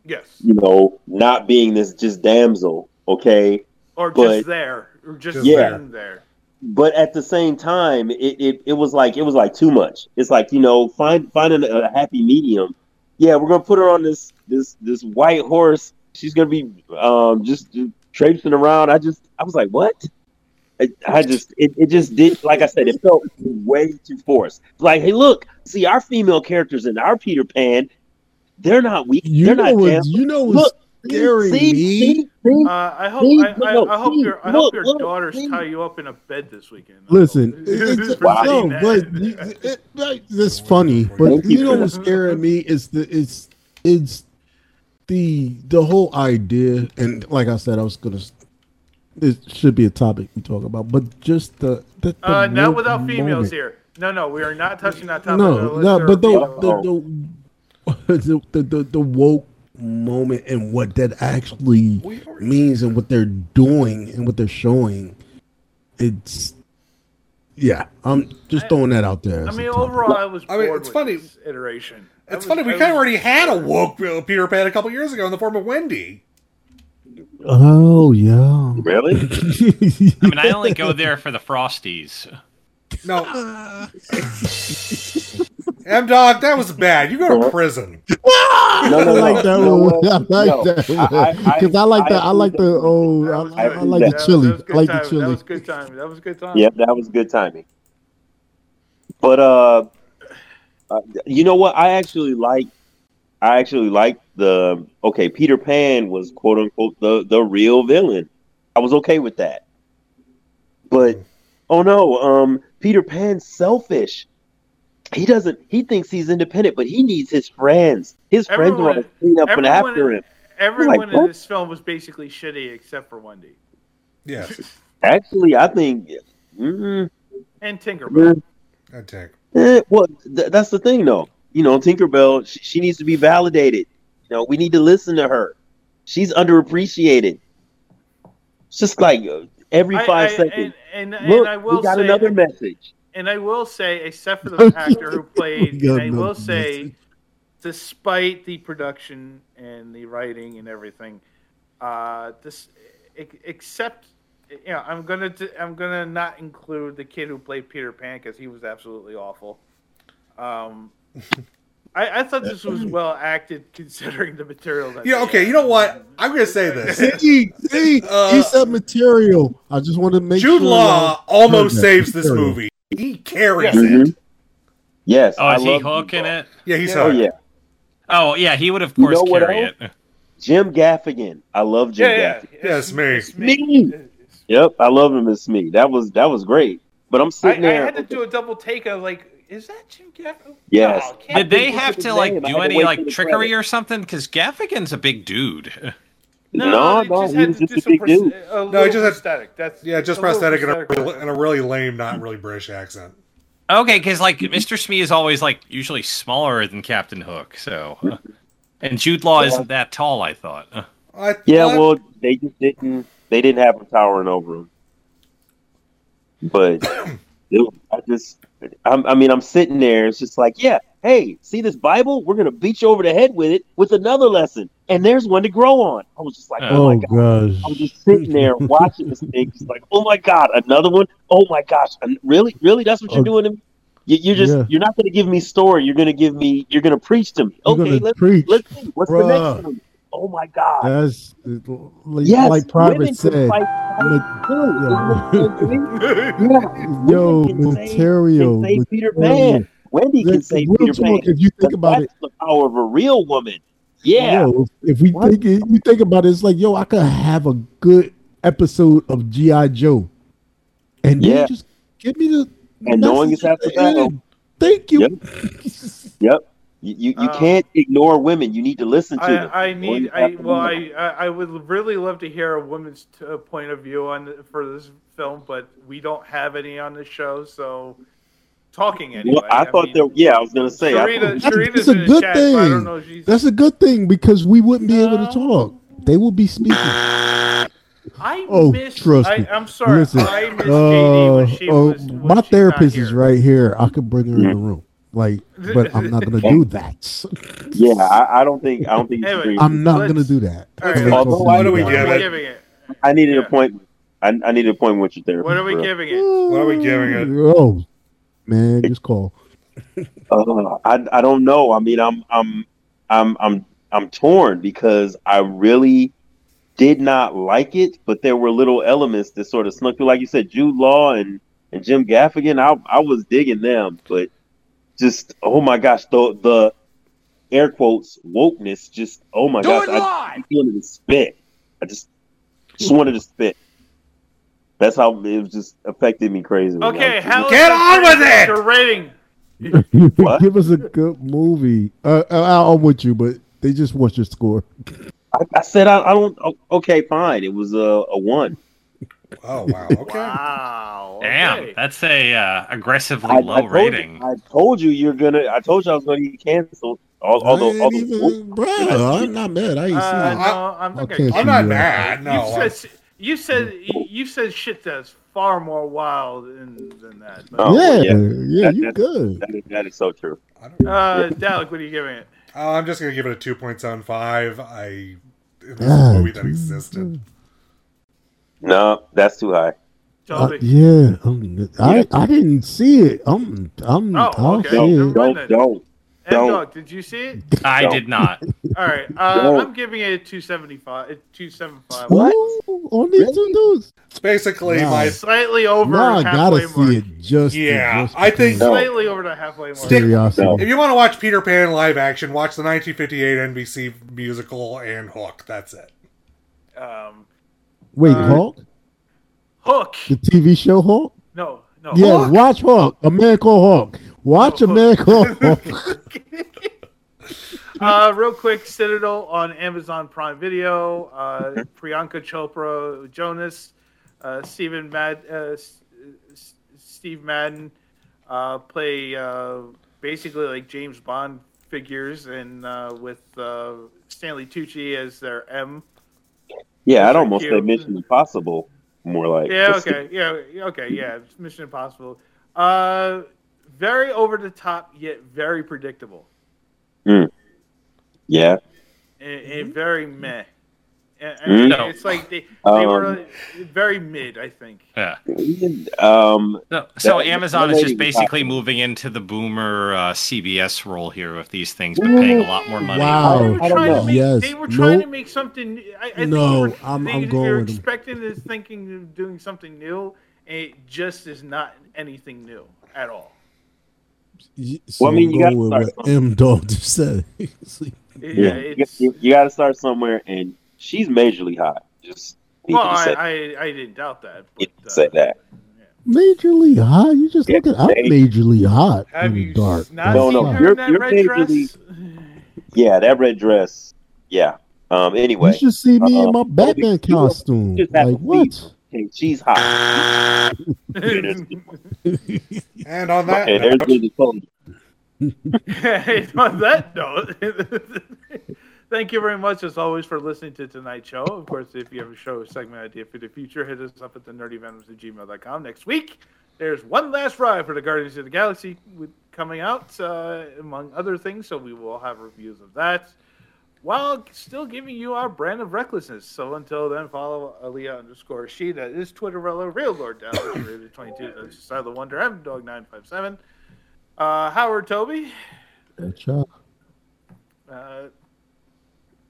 yes, you know, not being this just damsel, okay? or but- just there, or just Yeah. there. But at the same time, it, it, it was like it was like too much. It's like you know, find finding a happy medium. Yeah, we're gonna put her on this this this white horse. She's gonna be um just, just traipsing around. I just I was like, what? I, I just it, it just did like I said, it felt way too forced. Like, hey, look, see our female characters in our Peter Pan, they're not weak. You they're know not what? damn. You know what's Look, scaring see, me? see, see? Uh, I hope See, I, I, no, I hope see, your I look, hope your look, daughters see. tie you up in a bed this weekend. Listen, it's, Wow. no, but *laughs* that. you- it, like, that's funny. But Thank you you. know what's scaring me is the it's it's the the whole idea, and like I said, I was gonna. It should be a topic we talk about, but just the, the, the uh, not mo- without females moment. here. No, no, we are not touching that topic. No, unless no, but are the the, the, *laughs* the, the, the woke moment and what that actually means and what they're doing and what they're showing, it's yeah. I'm just throwing that out there. I mean, topic. overall, I was I mean, it's with funny. this iteration. It's was- funny. We kind of already had a woke Peter Pan a couple years ago in the form of Wendy. Oh yeah. Really? *laughs* I mean, I only go there for the Frosties. No, *laughs* M Dog, that was bad. You go to prison. *laughs* No, I no, no, like that no, one. no, *laughs* I like no. that I- I- because I, like I that. I like the *laughs* oh, I, was I, I like that. the chili. That was I good like the chili. That was good timing. That was good timing. Yep, that was good timing. But uh, uh, you know what? I actually like. I actually like the okay. Peter Pan was quote unquote the the real villain. I was okay with that. But oh no, um, Peter Pan's selfish. He doesn't. He thinks he's independent, but he needs his friends. His friends are Everyone- all clean up and after him. Everyone Like, in what? this film was basically shitty except for Wendy Yes, *laughs* Actually, I think. Mm, and Tinkerbell. mm, I. Eh, well, th- that's the thing, though. you know, Tinkerbell, she, she needs to be validated. You know, we need to listen to her. She's underappreciated. It's just like uh, every five I- seconds. And, and, Look, and I will we got say, another message. And I will say, except for the *laughs* actor who played, *laughs* got and I will say, message. despite the production and the writing and everything, uh, this except you know, I'm gonna d- I'm gonna not include the kid who played Peter Pan because he was absolutely awful. Um, *laughs* I, I thought this was well acted considering the material. That Yeah, they okay, you know what? I'm gonna say this. See, see, Uh, he said material. I just want to make Jude sure. Law almost saves this Material. movie. He carries Mhm. it. Yes. Oh, I is he love Hook in Jude Law. it? Yeah, he's Oh yeah, Oh yeah, he would of You course know carry it. Jim Gaffigan. I love Jim Yeah, yeah, Gaffigan. Yeah, it's me. It's Me. Yep, I love him as me. That was that was great. But I'm I, sitting I there. had to do a double take of like, is that Jim Gaffigan? Yes. No, Did they have to like name. Do any like trickery credit. or something? Because Gaffigan's a big dude. No, No, no, they he had was just a some big pros- dude. A No, he just had- prosthetic. That's Yeah, just a little prosthetic and a, prosthetic. and a really lame, not really British accent. Okay, because like Mr. Smee is always like usually smaller than Captain Hook, so *laughs* and Jude Law isn't that tall. I thought. *laughs* I, Yeah, well, they just didn't. They didn't have him towering over him. But *coughs* it, I just, I'm, I mean, I'm sitting there. It's just like, yeah, hey, see this Bible? We're gonna beat you over the head with it with another lesson, and there's one to grow on. I was just like, oh, Oh my god. gosh. I was just sitting there *laughs* watching this thing, just like, oh my god, another one. Oh my gosh, and really, really, that's what you're Oh. doing to me. You, you're just, Yeah. you're not going to give me story. You're going to give me, you're going to preach to me. Okay, let's, preach. let's see. What's the next one? Oh my god. That's like, Yes, like Private said. ma- too. *laughs* Yeah. Yo, material, Peter. Pan. Wendy can Like, save Peter Pan. if you think about that's the power of a real woman. Yeah. Yo, if, if we What? think it, you think about it, it's like, yo, I could have a good episode of GI Joe, and Yeah. then just give me the And knowing message it's after at the end. battle. Thank you. Yep. *laughs* Yep. You you, you Um, can't ignore women. You need to listen to them. I, I need. I well. I, I I would really love to hear a woman's t- uh, point of view on the, for this film, but we don't have any on the show, so talking anyway. Well, I, thought mean, there. Yeah, I was gonna say. I Sharita, thought- That's, Sharita's that's a good chat, so I don't thing. know if. That's a good thing because we wouldn't be able to talk. They will be speaking. I Oh, miss. trust I, me. I'm sorry. Listen, I miss JD uh, when she oh, was. when my she's therapist is right here. I could bring her in the room. Like, but I'm not gonna do that. *laughs* yeah, I, I don't think. I don't think anyway, I'm not gonna do that. All right, I'm although talk to I- you what do we give are it? we giving it? I need an Yeah. appointment. I, I need an appointment with your therapist. What are we bro. giving it? What are we giving it? Oh, man, just call. Uh, I I don't know. I mean, I'm I'm I'm I'm I'm torn because I really did not like it, but there were little elements that sort of snuck through. Like you said, Jude Law and and Jim Gaffigan. I I was digging them, but just oh my gosh, the the air quotes wokeness. Just oh my gosh, I just wanted to spit. I just just wanted to spit. That's how it was just affected me crazy. Okay, how Get on with it! Your rating. *laughs* Give us a good movie. Uh, I- I'm with you, but they just want your score. I, I said I, I don't. Okay, fine. It was a, a one. Oh wow. *laughs* Okay. Wow. Damn, okay. that's a uh, aggressively I, low I rating. You, I told you you're gonna. I told you I was gonna get canceled. All, I although, ain't although even, bruh, I'm not mad. I ain't Uh, seen it. no, I'm not I gonna. can't I'm not mad. No. you said you said you said shit that's far more wild than, than that. Oh, yeah, yeah. yeah, That- you that- good. that is, that is so true. uh, Dalek, what are you giving it? Uh, I'm just gonna give it a 2.75. I it was Ah, a movie that existed. No, that's too high. Uh, yeah, um, I I didn't see it. I'm I'm Oh, I'll okay. see Don't, it. Never mind don't, don't. M don't. Dog, did you see it? I did not. *laughs* All right, uh, I'm giving it a two seventy five. Two seventy five. What? Ooh, on two dudes. It's basically Nah. my Slightly over Now I halfway gotta mark. see it. Just Yeah, just I think- No. Slightly over the halfway mark. Stick- curiosity. No. If you want to watch Peter Pan live action, watch the 1958 NBC musical and Hook. That's it. Um, Wait, Uh, Hawk, Hook. the TV show Hawk. No, no. Yeah, Hook. watch Hawk. A man called Hawk. Watch Oh, a man called Hawk. Uh, real quick, Citadel on Amazon Prime Video. Uh, Priyanka Chopra, Jonas, uh, Stephen Mad, uh, S- S- Steve Madden uh, play uh, basically like James Bond figures, and uh, with uh, Stanley Tucci as their M. Yeah, I'd Those are almost say cute. Mission Impossible. More like Yeah. Okay. Yeah. Okay. Yeah. Mission Impossible. Uh, very over the top yet very predictable, Mm. Yeah. and, and very meh. And, Mm. No. It's like they, they were Um, uh, very mid, I think. Yeah. Um. So, so That- Amazon that is just basically hot. moving into the boomer uh, CBS role here with these things, but paying a lot more money. Wow. They were I don't trying know. to make, Yes. they were trying Nope. to make something. I, I No, they were, I'm, they, I'm going They're expecting this, thinking of doing something new, and it just is not anything new at all. Y- So Well, I mean, you gotta start what somewhere. M Dog just said. *laughs* Yeah. yeah, you, you, got to start somewhere, and she's majorly hot. Just well, I, I, I didn't doubt that. But, uh, say that. majorly hot. You just Yeah, look at I'm majorly hot Have in you dark. not No, seen no, her you're- in that you're red majorly- dress? *laughs* Yeah, that red dress. Yeah. Um. Anyway, You should see me in uh, my Batman costume. Like to what? Okay, she's hot. And on that, Okay, there's note, Lily Collins. *laughs* on that note, *laughs* thank you very much, as always, for listening to tonight's show. Of course, if you have a show segment idea for the future, hit us up at the nerdyvenoms at gmail.com. Next week, there's one last ride for the Guardians of the Galaxy coming out, uh, among other things, so we will have reviews of that while still giving you our brand of recklessness. So until then, follow Aliyah underscore she. That is Twitterella, Real Lord Down, *coughs* Rated 22, that's Silent Wonder, M Dog 957. Uh, Howard Toby. That's. Uh,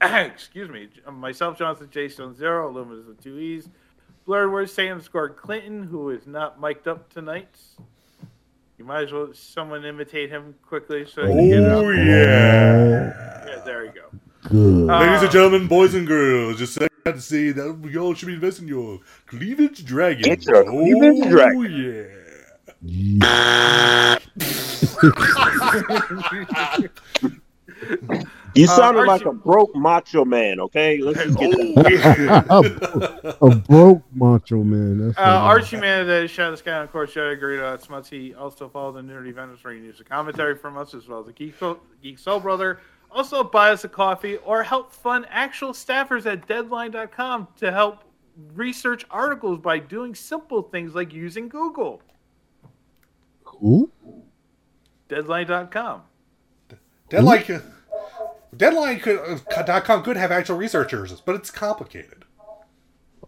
*coughs* excuse me. Myself, Jonathan J. Stone Zero, Luminous with two E's. Blurred Words, Sam underscore Clinton, who is not mic'd up tonight. You might as well someone imitate him quickly so you can get it oh yeah. Yeah, there you go. Good. Uh, Ladies and gentlemen, boys and girls, just sad to say that we all should be investing in your cleavage dragons. Get your cleavage oh, dragon. yeah. Yeah. You Uh, sounded Archie- like a broke macho man. Okay, let's just get that. Oh, yeah. *laughs* a broke macho man. That's Uh, what- Archie Man, the Shadow Sky, and of course, Shadow Garrido at Smutsy. Also follow the Nerdy Venoms for any news and commentary from us, as well as the Geek Soul, Geek Soul Brother. Also, buy us a coffee or help fund actual staffers at Deadline.com to help research articles by doing simple things like using Google. Who? Deadline.com. Deadline, could- Deadline could, uh, dot .com could have actual researchers, but it's complicated.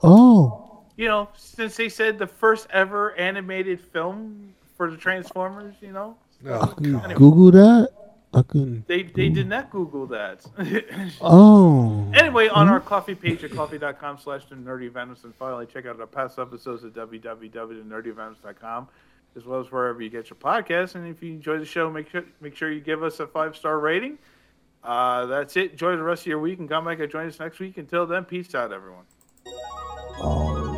Oh. You know, since they said the first ever animated film for the Transformers, you know, No, You God. Google that? I couldn't. they, they did not Google that. *laughs* Oh. Anyway, on our coffee page at coffee.com slash the nerdy Venoms, and finally check out our past episodes at www.nerdyvenoms.com, as well as wherever you get your podcasts. And if you enjoy the show, make sure make sure you give us a five star rating. Uh, that's it. Enjoy the rest of your week and come back and join us next week. Until then, peace out, everyone. Oh.